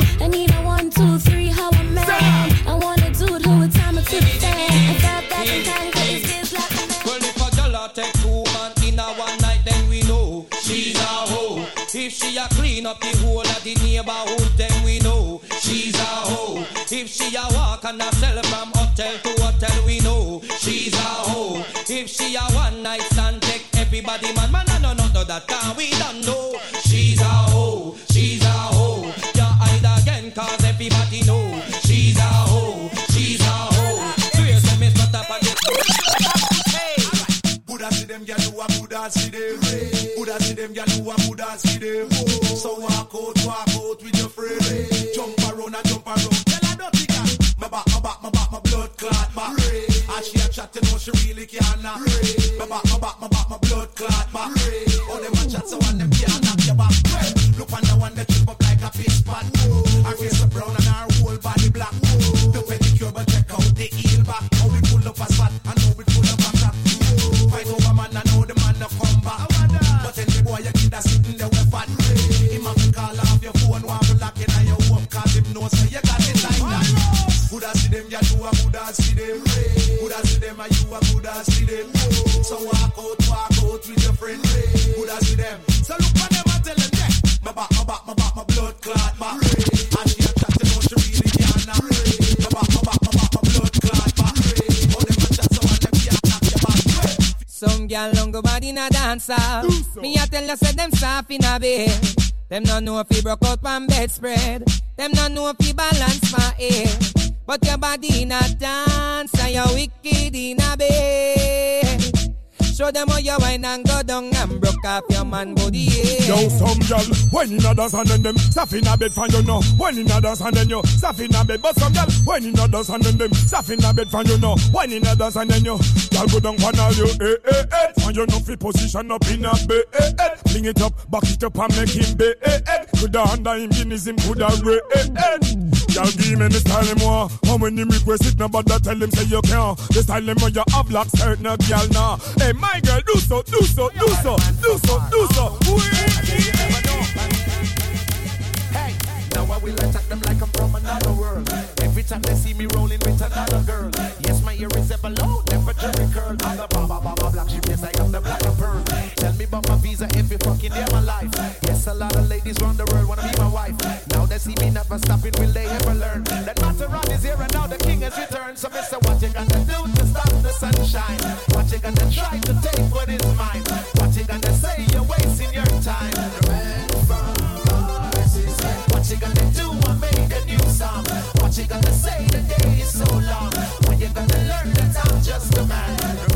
If she a clean up the whole of the neighborhood, then we know she's a hoe. If she a walk and a sell from hotel to hotel, we know she's a hoe. If she a one night stand, take everybody man, man, I know not know that can we don't know she's a hoe. She's a hoe. You hide again, cause everybody know she's a hoe. She's a hoe. Swear to me, stop up and Buddha see them, gyal who a Buddha see them. Buddha see them, gyal who a Buddha see them. So walk out, walk out with your friend. Jump around and jump around. Tell her dirty girl, my back, my back, my back, my blood clot back. And she a chat, you know she really can't knock. My back, my back, my back, my blood clot back. Oh, them a chat, so one them can't knock your back. Look on the one that trip up like a fish pot. Her face a brown and a Buddha see them. Buddha see them, and you a Buddha see them. So walk out, walk out with your friend. Buddha see them. So look on them and tell them, yeah. My back, my back, my back, my blood clot back. And she a chat, you know she really can't knock. My back, my back, my back, my blood clot back. Oh, them a chat, so one them can't knock your back. Some gal don't go bad in a dancer. Me a tell you say them soft in a bed. Them no know if he broke out on bedspread. Them no know if he balance my head. But your body a dance and you wicked in a bed. Show them how you wine and go down and broke off your man body. Yeah. Yo, some gal, when in others and then them stuff in a bed for you know. When in others and then you stuff in a bed, but some gal, when in others and then them stuff in a bed for you know. When in others and then you, gal go down for all you, eh eh eh. And you know position up in a bed, eh eh. Bring it up, back it up and make him bed, eh eh. Coulda under him Guinness, him coulda eh eh. Gal give me the style him want. And when him request it, nobody tell him say you can't. The style him when you have black skirt, no gal nah. Hey my girl, do so, do so, do so, do so, do so. Hey, now I will attack them like I'm from another world. Every time they see me rolling with another girl. Yes, my ear is ever low, temperature curl. I'm the baba baba black sheep, yes, I am the black of pearl. Tell me about my visa every fucking day of my life. Yes, a lot of ladies round the world wanna be my wife. Now they see me never stopping, will they ever learn? That Maserati is here and now the king has returned. So, Mister, what you gonna do to stop the sunshine? What you gonna try to take what is mine? What you gonna say? You're wasting your time. What you gonna do? I made a new song. What you gonna say? The day is so long. When you gonna learn that I'm just a man.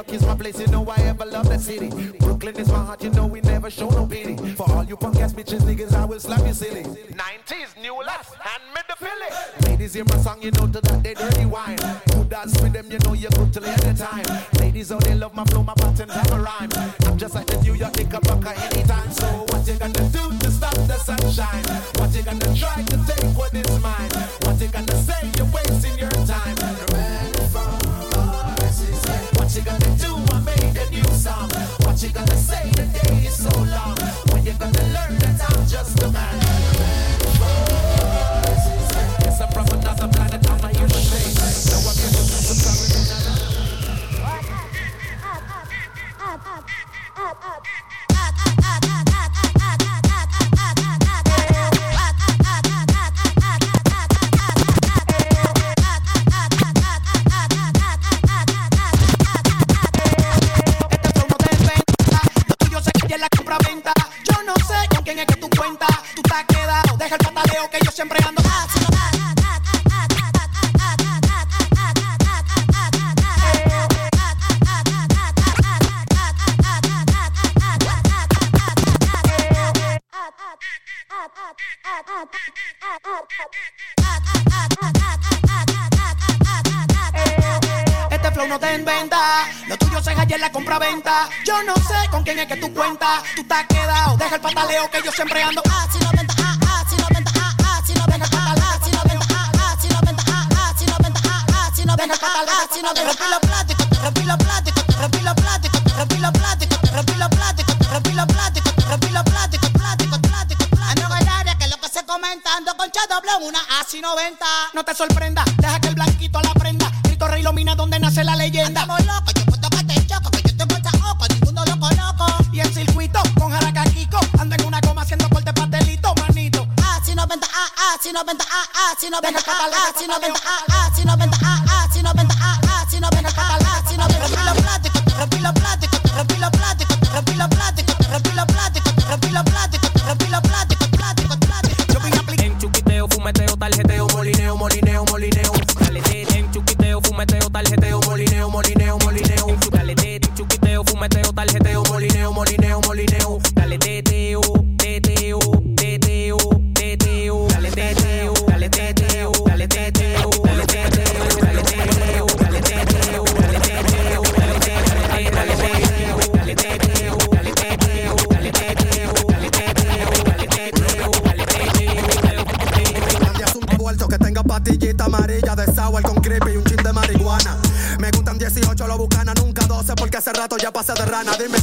York is my place, you know I ever love that city. Brooklyn is my heart, you know we never show no pity. For all you punk ass bitches, niggas, I will slap you silly. 90s, new left, hand me the Philly. Ladies hear my song, you know to that they dirty wine. Who dance with them, you know you're good till the time. Ladies, oh they love my flow, my patterns have a rhyme. I'm just like the New York Knickerbocker anytime. So what you gonna do to stop the sunshine? What you gonna try to take what is mine? What you gonna say? You're wasting your time. What you gonna do? I made a new song. What you gonna say? The day is so long. When you gonna learn that I'm just a man? I'm from another planet. I'm a human being. No, I'm here to. Up, up, up, up, up, up, up, up, up, up. la compra-venta. Yo no sé con quién es que tú cuentas. Tú te has quedado, deja el pataleo que yo siempre ando. at este flow no te venta. Lo tuyo se halla en la compra-venta. Yo no sé con quién es que tú cuentas. Tú estás quedado, deja el pataleo que yo siempre ando. Ah, si venta, ah, ah, si venta, ah, ah, si venta, ah, ah, si venta, ah, ah, si venta, ah, ah, si venta, ah, ah, si venta, ah, ah, si venta. Que lo que se una A190. No te sorprenda, deja que el blanquito la prenda. Torre ilumina donde nace la leyenda. Locos, yo puesto choco, yo te ojo, ninguno lo conozco. Y el circuito con Jaraca Kiko, ando en una coma haciendo corte pastelito, manito. Ah, si no venta, ah, ah, si no venta, ah, ah, si no venta, ah, ah, si no venta, ah, ah, si no venta, ah, ah, si no venta, ah, ah, si no venta, ah, ah, si no venta, ah, ah, si no te rompí los. maleteo tal pasa de rana, dime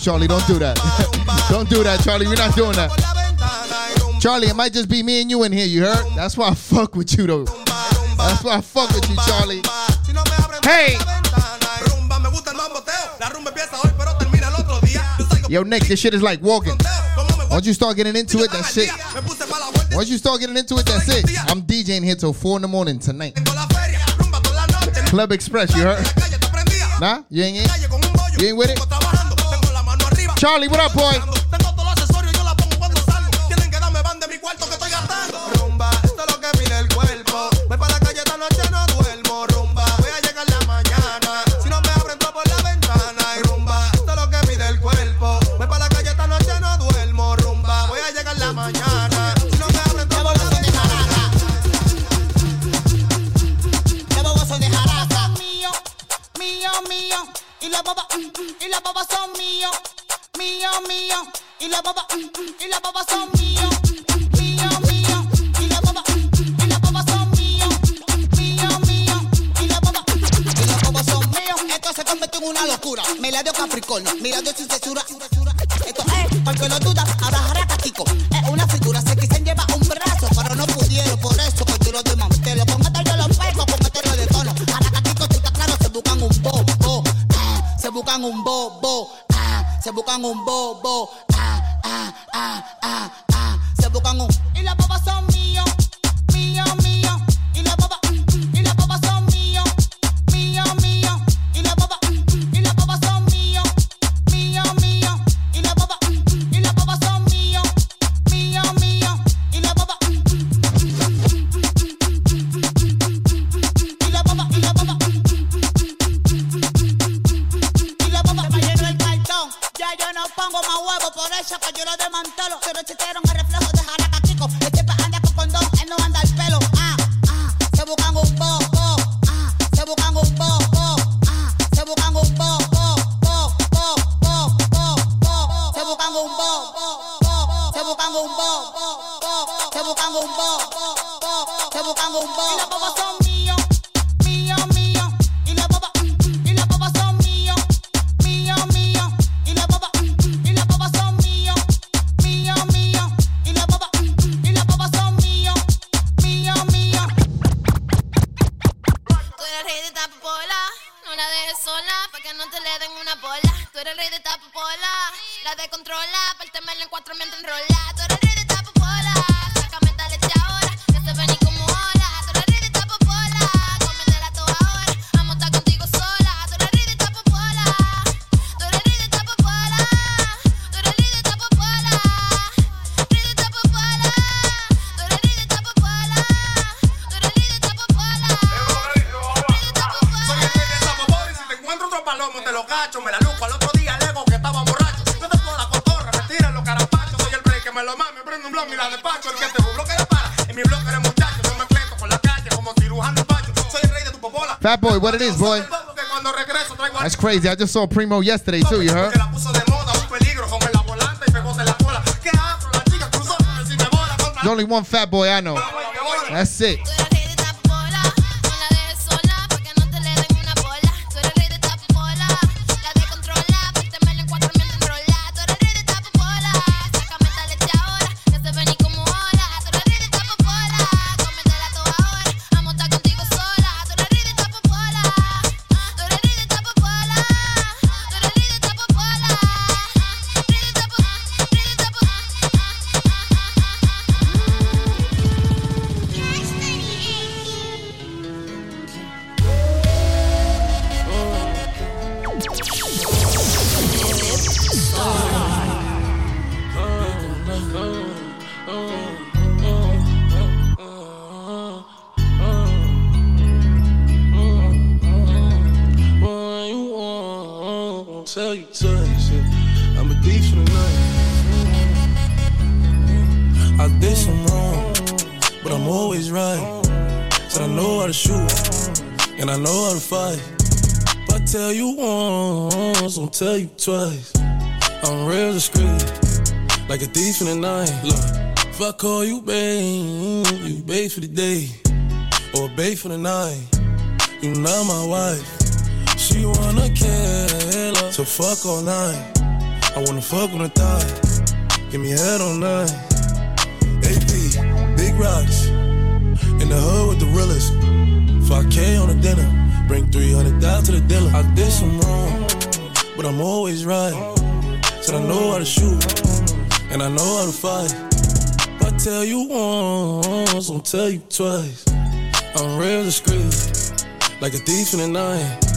Charlie. Don't do that. don't do that, Charlie. We're not doing that. Charlie, it might just be me and you in here, you heard? That's why I fuck with you, though. That's why I fuck with you, Charlie. Hey! Yo, Nick, this shit is like walking. Once you start getting into it, that's it. Once you start getting into it, that's it. I'm DJing here till 4 in the morning tonight. Club Express, you heard? Nah, you ain't, in? you ain't with it? Charlie, what up, boy? crazy. I just saw Primo yesterday too. You heard? There's only one fat boy I know. That's it. Night. You not my wife. She wanna kill her, so fuck all night. I wanna fuck on the thigh, give me head all night. AP, big rocks, in the hood with the realest. 5K on the dinner, bring 300 down to the dealer. I did some wrong, but I'm always right. Said I know how to shoot, and I know how to fight. If I tell you once, I'll tell you twice. I'm real discreet, like a thief in the night.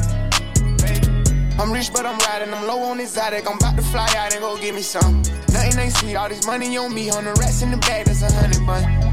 I'm rich, but I'm riding. I'm low on exotic. I'm about to fly out and go get me some. Nothing ain't sweet. All this money on me. On the rest in the bag, that's a hundred bun.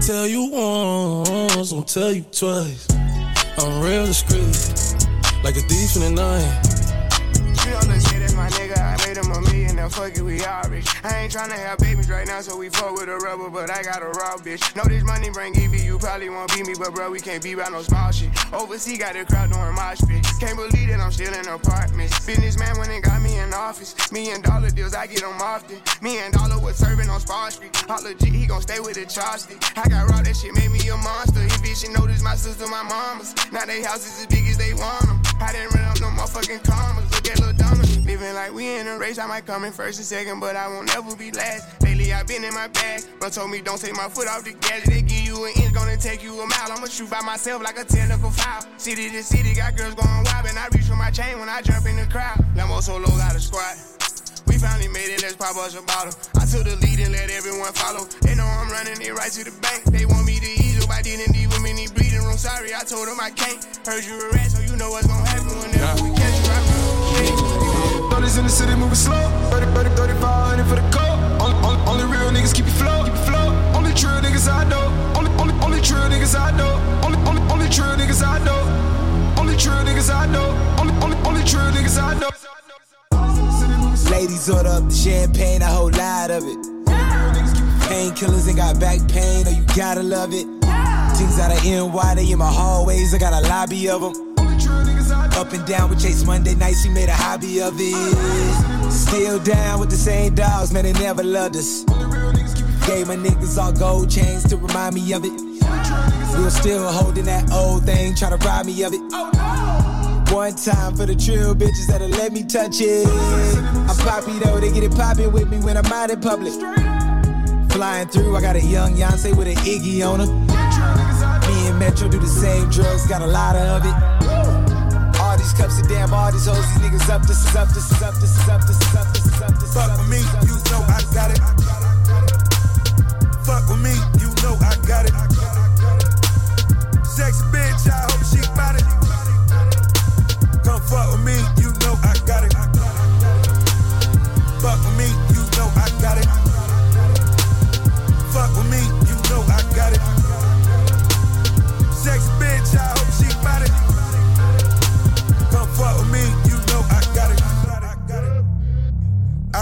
Tell you once, I'll tell you twice. I'm real discreet, like a thief in the night. Now fuck it, we all rich. I ain't tryna have babies right now, so we fuck with a rubber, but I got a raw bitch. Know this money bring Evie, you probably won't beat me, but bro, we can't be about no small shit. Overseas got the crowd doing mosh pit. Can't believe that I'm still in apartments. Businessman when they got me in office. Million dollar deals, I get them often. Me and Dollar was serving on Spar Street. All legit, he gon' stay with the chopstick. I got raw, that shit made me a monster. He bitch, she noticed my sister, my mamas. Now they houses as big as they want them. I didn't run up no motherfucking commas. Look at Lil Donna. Living like we in a race, I might come in first and second, but I won't never be last. Lately I've been in my bag, but told me don't take my foot off the gas. They give you an inch, gonna take you a mile. I'ma shoot by myself like a technical foul. City to city, got girls going wild, and I reach for my chain when I jump in the crowd. Lambo solo got a squad. We finally made it, let's pop us a bottle. I took the lead and let everyone follow. They know I'm running it right to the bank. They want me to ease up, I didn't women in bleeding room. Sorry, I told them I can't. Heard you a rat, so you know what's gonna happen whenever we Brothers in the city moving slow. 30, 30, 3500 for the coat. Only, only, only real niggas keep it flow. Keep it flow. Only true niggas I know. Only, only, only true niggas I know. Only, only, only true niggas I know. Only true niggas I know. Only, only, only true niggas I know. Ladies order up the champagne, a whole lot of it. Painkillers ain't got back pain, oh you gotta love it. Things out of NY, they in my hallways, I got a lobby of them. Up and down with Chase Monday nights, we made a hobby of it. Still down with the same dogs, man, they never loved us. Gave my niggas all gold chains to remind me of it. We were still holding that old thing, trying to rob me of it. One time for the trill bitches that'll let me touch it. I'm poppy though, they get it poppin' with me when I'm out in public. Flying through, I got a young Yonsei with an Iggy on her. Me and Metro do the same drugs, got a lot of it. These cups of damn, all these hoes, these niggas up, this is up, this is up, this is up, this is up, this is up, this is up. Fuck with me, you know I got it. Fuck with me, you know I got it. Sexy bitch, I hope she bout it. Come fuck with me,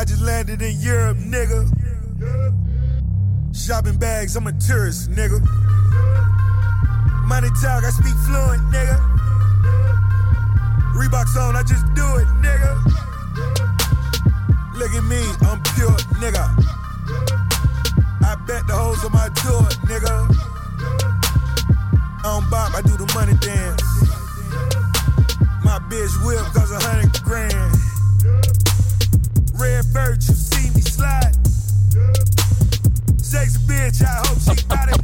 just landed in Europe, nigga. Shopping bags, I'm a tourist, nigga. Money talk, I speak fluent, nigga. Reeboks on, I just do it, nigga. Look at me, I'm pure, nigga. I bet the hoes on my door, nigga. I don't bop, I do the money dance. My bitch whip cause a hundred grand. Red bird, you see me slide. Sexy bitch, I hope she got it.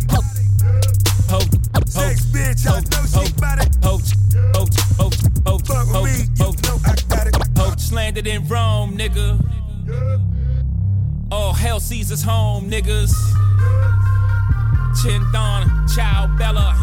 Sex bitch, I know she got it. Fuck with me, you know I got it. Hoach landed in Rome, nigga. All hell Caesar's home, niggas. Chinthon, Ciao Bella.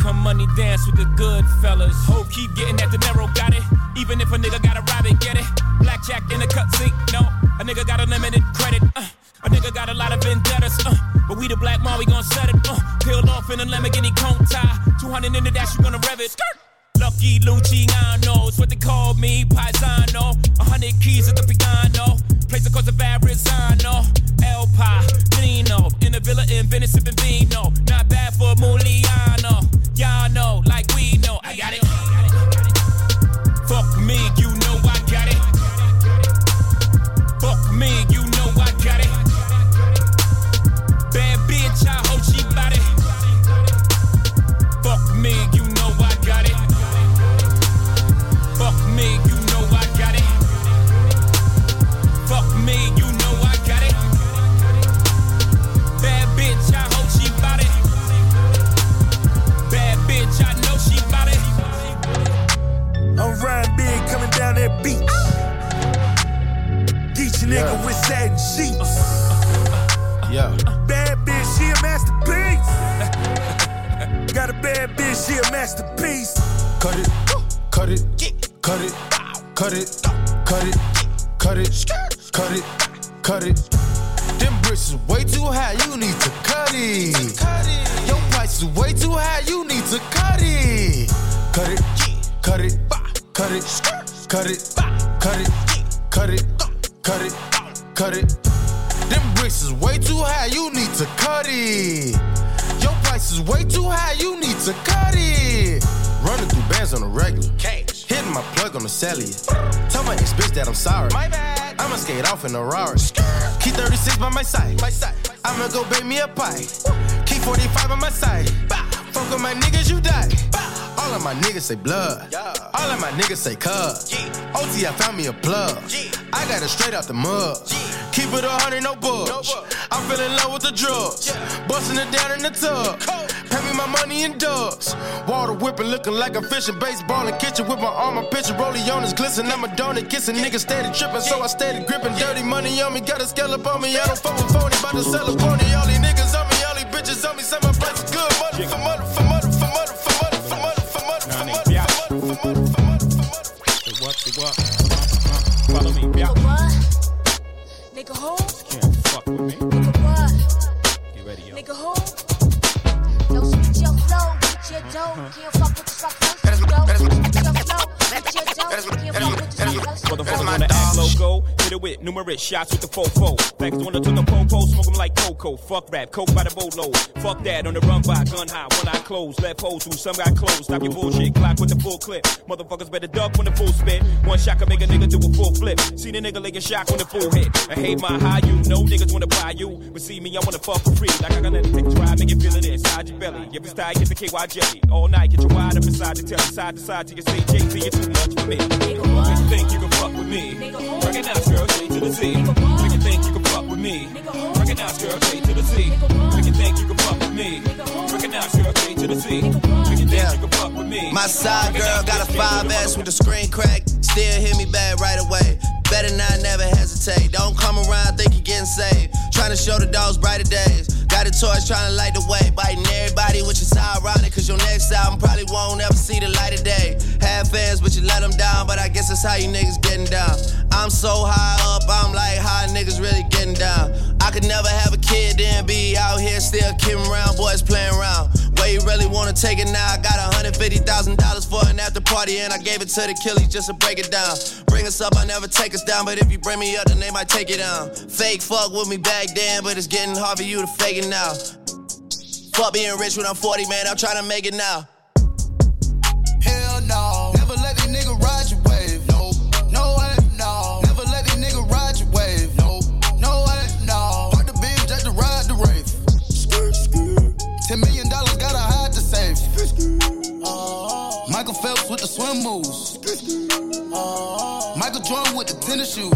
Come money dance with the good fellas. Hope keep getting at the narrow, got it. Even if a nigga got a rabbit, get it. Blackjack in the cutscene, no. A nigga got unlimited credit. Uh, a nigga got a lot of vendettas, uh, but we the black mom, we gon' set it. Uh, peeled off in a Lamborghini Countach. 200 in the dash, you gonna rev it. Skirt. Lucky Luciano, it's what they call me, Paisano. A hundred keys at the piano, place across the Verrazano. El Nino, in the villa in Venice, sipping vino. Not bad for Muliano. Y'all know, like we know, I got it. Fuck me, you me Nigga with satin sheets. Yeah. Bad bitch, she a masterpiece. Got a bad bitch, she a masterpiece. Cut it, cut it, cut it, cut it, cut it, cut it, cut it, cut it. Them bricks is way too high, you need to cut it. Your price is way too high, you need to cut it. Cut it, cut it, cut it, cut it, cut it, cut it, cut it, cut it. Them bricks is way too high, you need to cut it. Your price is way too high, you need to cut it. Running through bands on the regular. Hitting my plug on the cellular. Tell my ex bitch that I'm sorry. My bad. I'ma skate off in a Rari. Key 36 by my side. My side. I'ma go bake me a pie. Key 45 by my side. Fuck with my niggas, you die. All of my niggas say blood. All of my niggas say cuz. OT, I found me a plug. I got it straight out the mud. Keep it a hundred, no bugs. I fell in love with the drugs. Busting it down in the tub. Pay me my money in dubs. Water whipping, looking like a fishing. Baseball in kitchen with my arm, my pitcher. Rollie on his glisten. I'm a donut kissing. Niggas steady tripping, so I steady gripping. Dirty money on me, got a scallop on me. I don't fuck with phony, about to sell a pony. All these niggas on me, all these bitches on me. Say my price is good. Money for money, shots with the fofo. Back doing the 'em. Fuck rap, coke by the boatload. Fuck that, on the run by, gun high, one eye closed. Left holes who some got closed. Stop your bullshit, clock with the full clip. Motherfuckers better duck when the full spit. One shot can make a nigga do a full flip. See the nigga like a shock when the full hit. I hate my high, you know niggas wanna buy you. But see me, I wanna fuck for free. Like I got nothing to try, make you feel it inside your belly. If it's tight, get the KY jelly. All night, get you wide up inside the telly. Side to side till you say JT, you're too much for me. Make you think you can fuck with me. Recognize girl, straight to the Z. You think you can me. Recognize girl, straight to the Z. Make you think you can fuck with me. Recognize girl, straight to the Z. Make you think you can fuck with me. My side girl got a 5S with the screen crack. Still hit me back right away. Better not never hesitate. Don't come around, think you're getting saved. Trying to show the dogs brighter days. Got a torch trying to light the way. Biting everybody, which is ironic. Cause your next album probably won't ever see the light of day. Had fans, but you let them down. But I guess that's how you niggas getting down. I'm so high up, I'm like, how niggas really getting down? I could never have a kid, then be out here still kidding around, boys playing around. Where you really wanna take it now? I got $150,000 for an after party, and I gave it to the killies just to break it down. Bring us up, I never take us down, but if you bring me up, then they might take it down. Fake fuck with me back then, but it's getting hard for you to fake it now. Fuck being rich when I'm 40, man, I'm trying to make it now. Swim moves. Michael Jordan with the tennis shoes.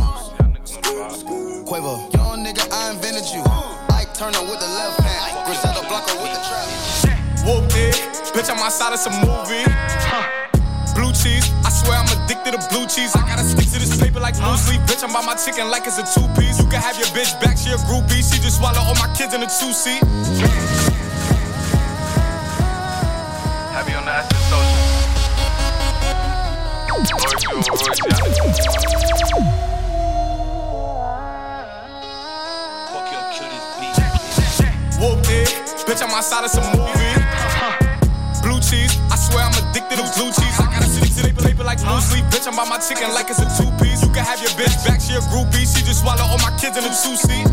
Quavo, young nigga, I invented you. Ike Turner with the left hand. Griselda Blanco with the trap. Whooped it. Bitch, I'm outside of some movie. Blue cheese, I swear I'm addicted to blue cheese. I gotta stick to this paper like blue sleep. Bitch, I'm by my chicken like it's a two piece. You can have your bitch back, she a groupie. She just swallow all my kids in a two seat. Whoop it, bitch, I'm outside of some like sleep. Bitch, I'm by my chicken like it's a two piece. You can have your bitch back, she a groupie. She just swallow all my kids in a seat.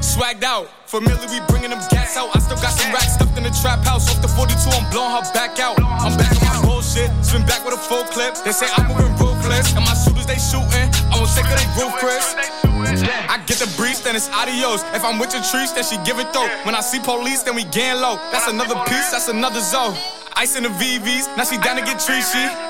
Swagged out, familiar, we bringing them gas out. I still got some racks stuffed in the trap house. Off the 42, I'm blowing her back out. I'm back on my bullshit, spin back with a full clip. They say I'm moving ruthless, and my shooters they shooting. I won't take they roof, Chris. I get the breeze, then it's adios. If I'm with your trees, then she give it though. When I see police, then we gang low. That's another piece, that's another zone. Ice in the VVs, now she down to get tree treachy.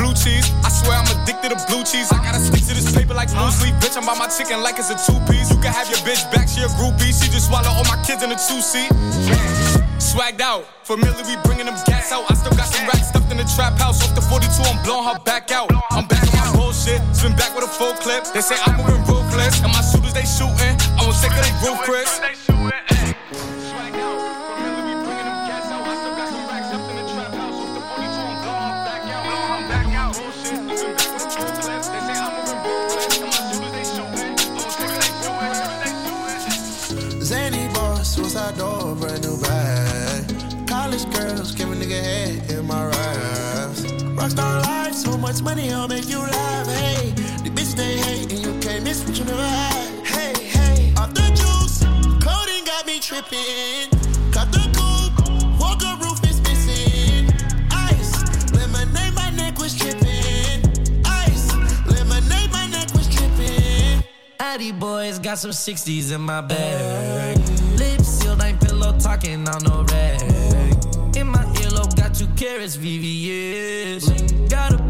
Blue cheese, I swear I'm addicted to blue cheese. I gotta stick to this paper like blue sleep. Bitch, I'm by my chicken like it's a two piece. You can have your bitch back, she a groupie. She just swallow all my kids in a two seat. Swagged out, familiar, we bringing them gas out. I still got some racks stuffed in the trap house. Off the 42, I'm blowing her back out. I'm back on my bullshit, spin back with a full clip. They say I'm moving ruthless, and my shooters they shooting. I won't take of they roof, Chris. So much money, I'll make you laugh. Hey, the bitch they hate, and you can't miss what you never had. Hey, hey, off the juice, coding got me tripping. Cut the coupe, walker roof is missing. Ice, lemonade, my neck was tripping. Ice, lemonade, my neck was tripping. Addy boys got some 60s in my bag. Lips sealed, ain't pillow talking on no rag. In my earlobe, got two carats, VVS. Got a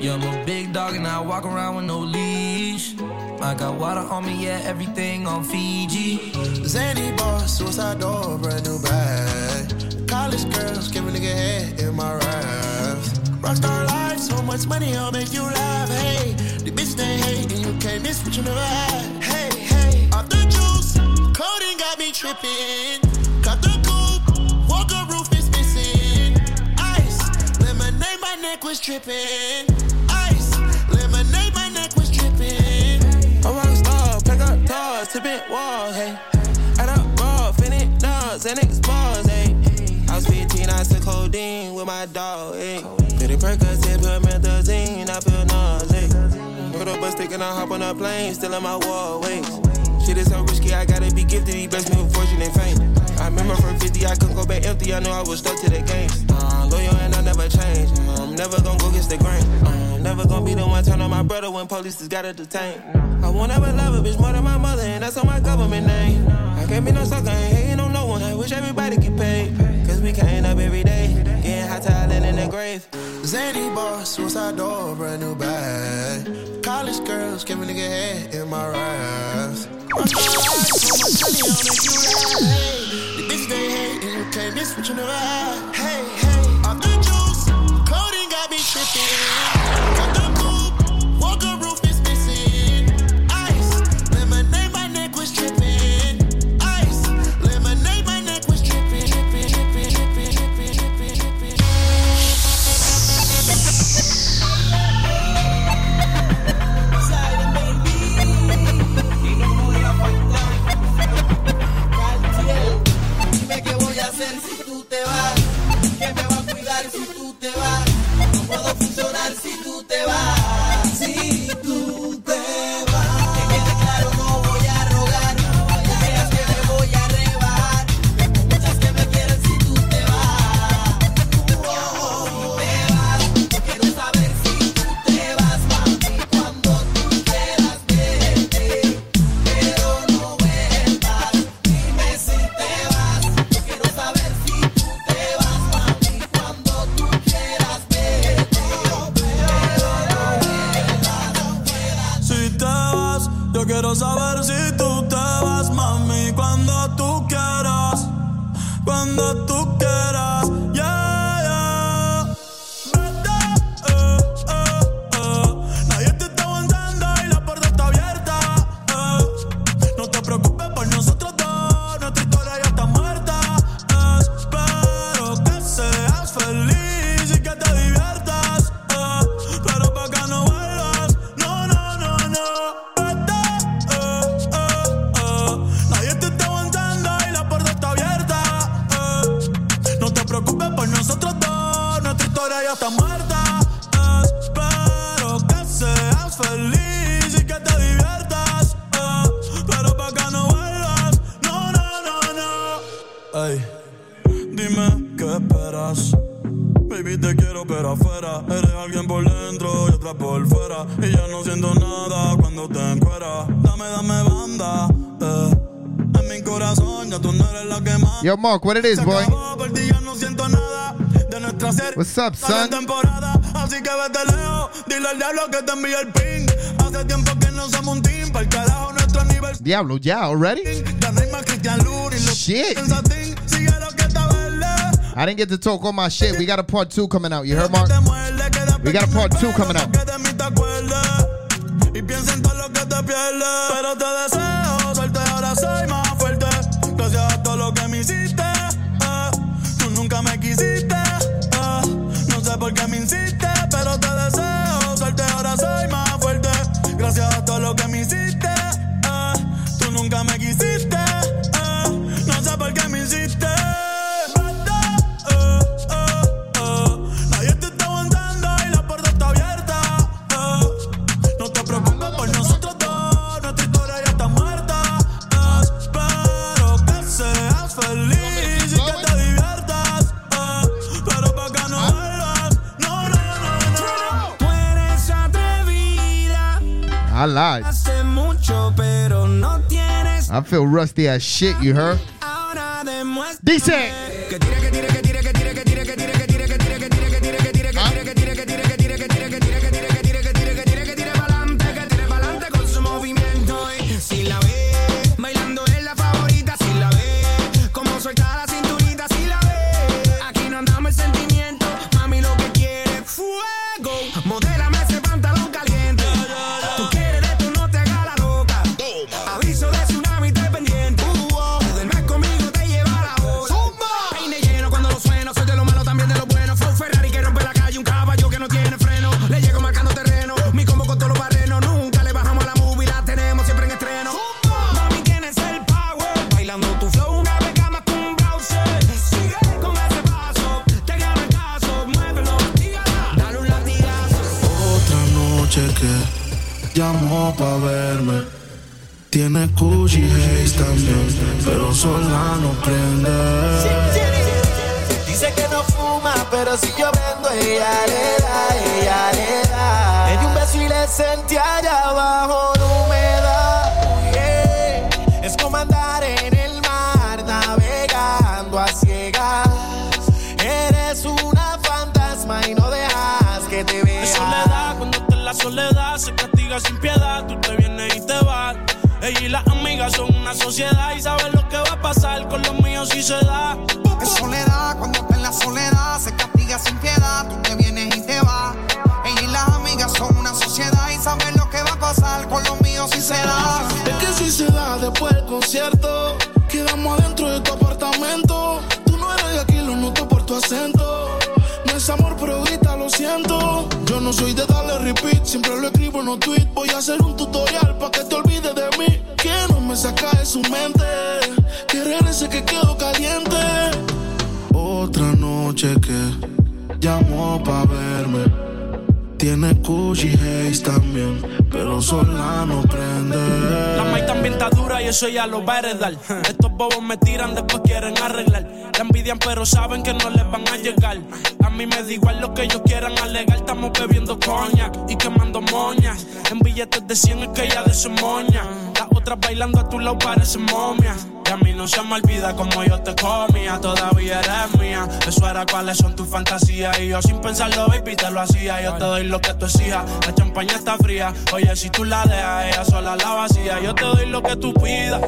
Yeah, I'm a big dog and I walk around with no leash. I got water on me, yeah, everything on Fiji. Zany boss, suicide door, brand new bag. College girls, give a nigga head in my raps. Rockstar life, so much money, I'll make you laugh. Hey, the bitch they hate, and you can't miss what you never had. Hey, hey, off the juice, coding got me tripping. Cut the coupe, walker roof my neck was tripping. Ice, lemonade, my neck was tripping. A rock pack up doors, tipping walls, hey. Add up raw, finish dogs, and bars, hey. I was 15, I took codeine with my dog, hey. It Percocet, promethazine, I feel nauseous. Put up a stick and I hop on a plane, still in my wall, wait. Shit is so risky, I gotta be gifted. He blessed me with fortune and fame. I remember from 50, I couldn't go back empty. I knew I was stuck to the game. Uh, loyal and I never change. I'm never gonna go against the grain. I'm never gonna be the one turn on my brother when police just gotta detain. I won't ever love a bitch more than my mother, and that's on my government name. I can't be no sucker, ain't hating on no one. I wish everybody could paid. Cause we came up every day, getting hot talent in the grave. Zany boss, suicide door, brand new bag. College girls, give a nigga head in my raps. Rockstar life, so much money, I'll make you laugh. The bitch they hate, can't miss what you never had. Mark, what it is, boy? What's up, son? Diablo yeah, already? Shit. I didn't get to talk all my shit. We got a part two coming out. You heard, Mark? We got a part two coming out. I lied. I feel rusty as shit, you heard? Dice. Pero si yo ella le da, ella le da. Le di un beso y le sentí allá abajo la humedad. Yeah. Es como andar en el mar, navegando a ciegas. Eres una fantasma y no dejas que te vea. La soledad, cuando está en la soledad, se castiga sin piedad. Tú te vienes y te vas. Ella y las amigas son una sociedad y saben lo que va a pasar con los míos si se da. tweet voy a hacer un tutorial para que te olvides de mí. Que no me saca de su mente, que regrese que quedo caliente. Otra noche que llamó para verme. Tiene Gucci Haze también, pero sola no prende. La maíz también está dura y eso ya lo va a heredar. Estos bobos me tiran, después quieren arreglar. La envidian, pero saben que no les van a llegar. A mí me da igual lo que ellos quieran alegar. Estamos bebiendo coña y quemando moñas. En billetes de 100 es que ya de su moña. Las otras bailando a tu lado parecen momias a mí no se me olvida como yo te comía, todavía eres mía. Eso era cuáles son tus fantasías. Y yo sin pensarlo, baby, te lo hacía. Yo te doy lo que tú exijas. La champaña está fría. Oye, si tú la dejas, ella sola la vacía. Yo te doy lo que tú pidas.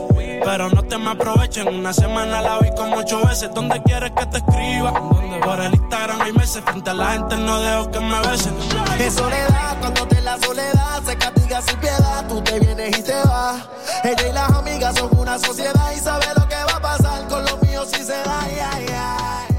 Pero no te me aprovechen. Una semana la vi como ocho veces. ¿Dónde quieres que te escriba? Por el Instagram hay meses. Frente a la gente no dejo que me besen. Es soledad, cuando te la soledad se castiga sin piedad. Tú te vienes y te vas. Ella y las amigas son una sociedad y sabe lo que va a pasar con los míos si se da. Ay, ay.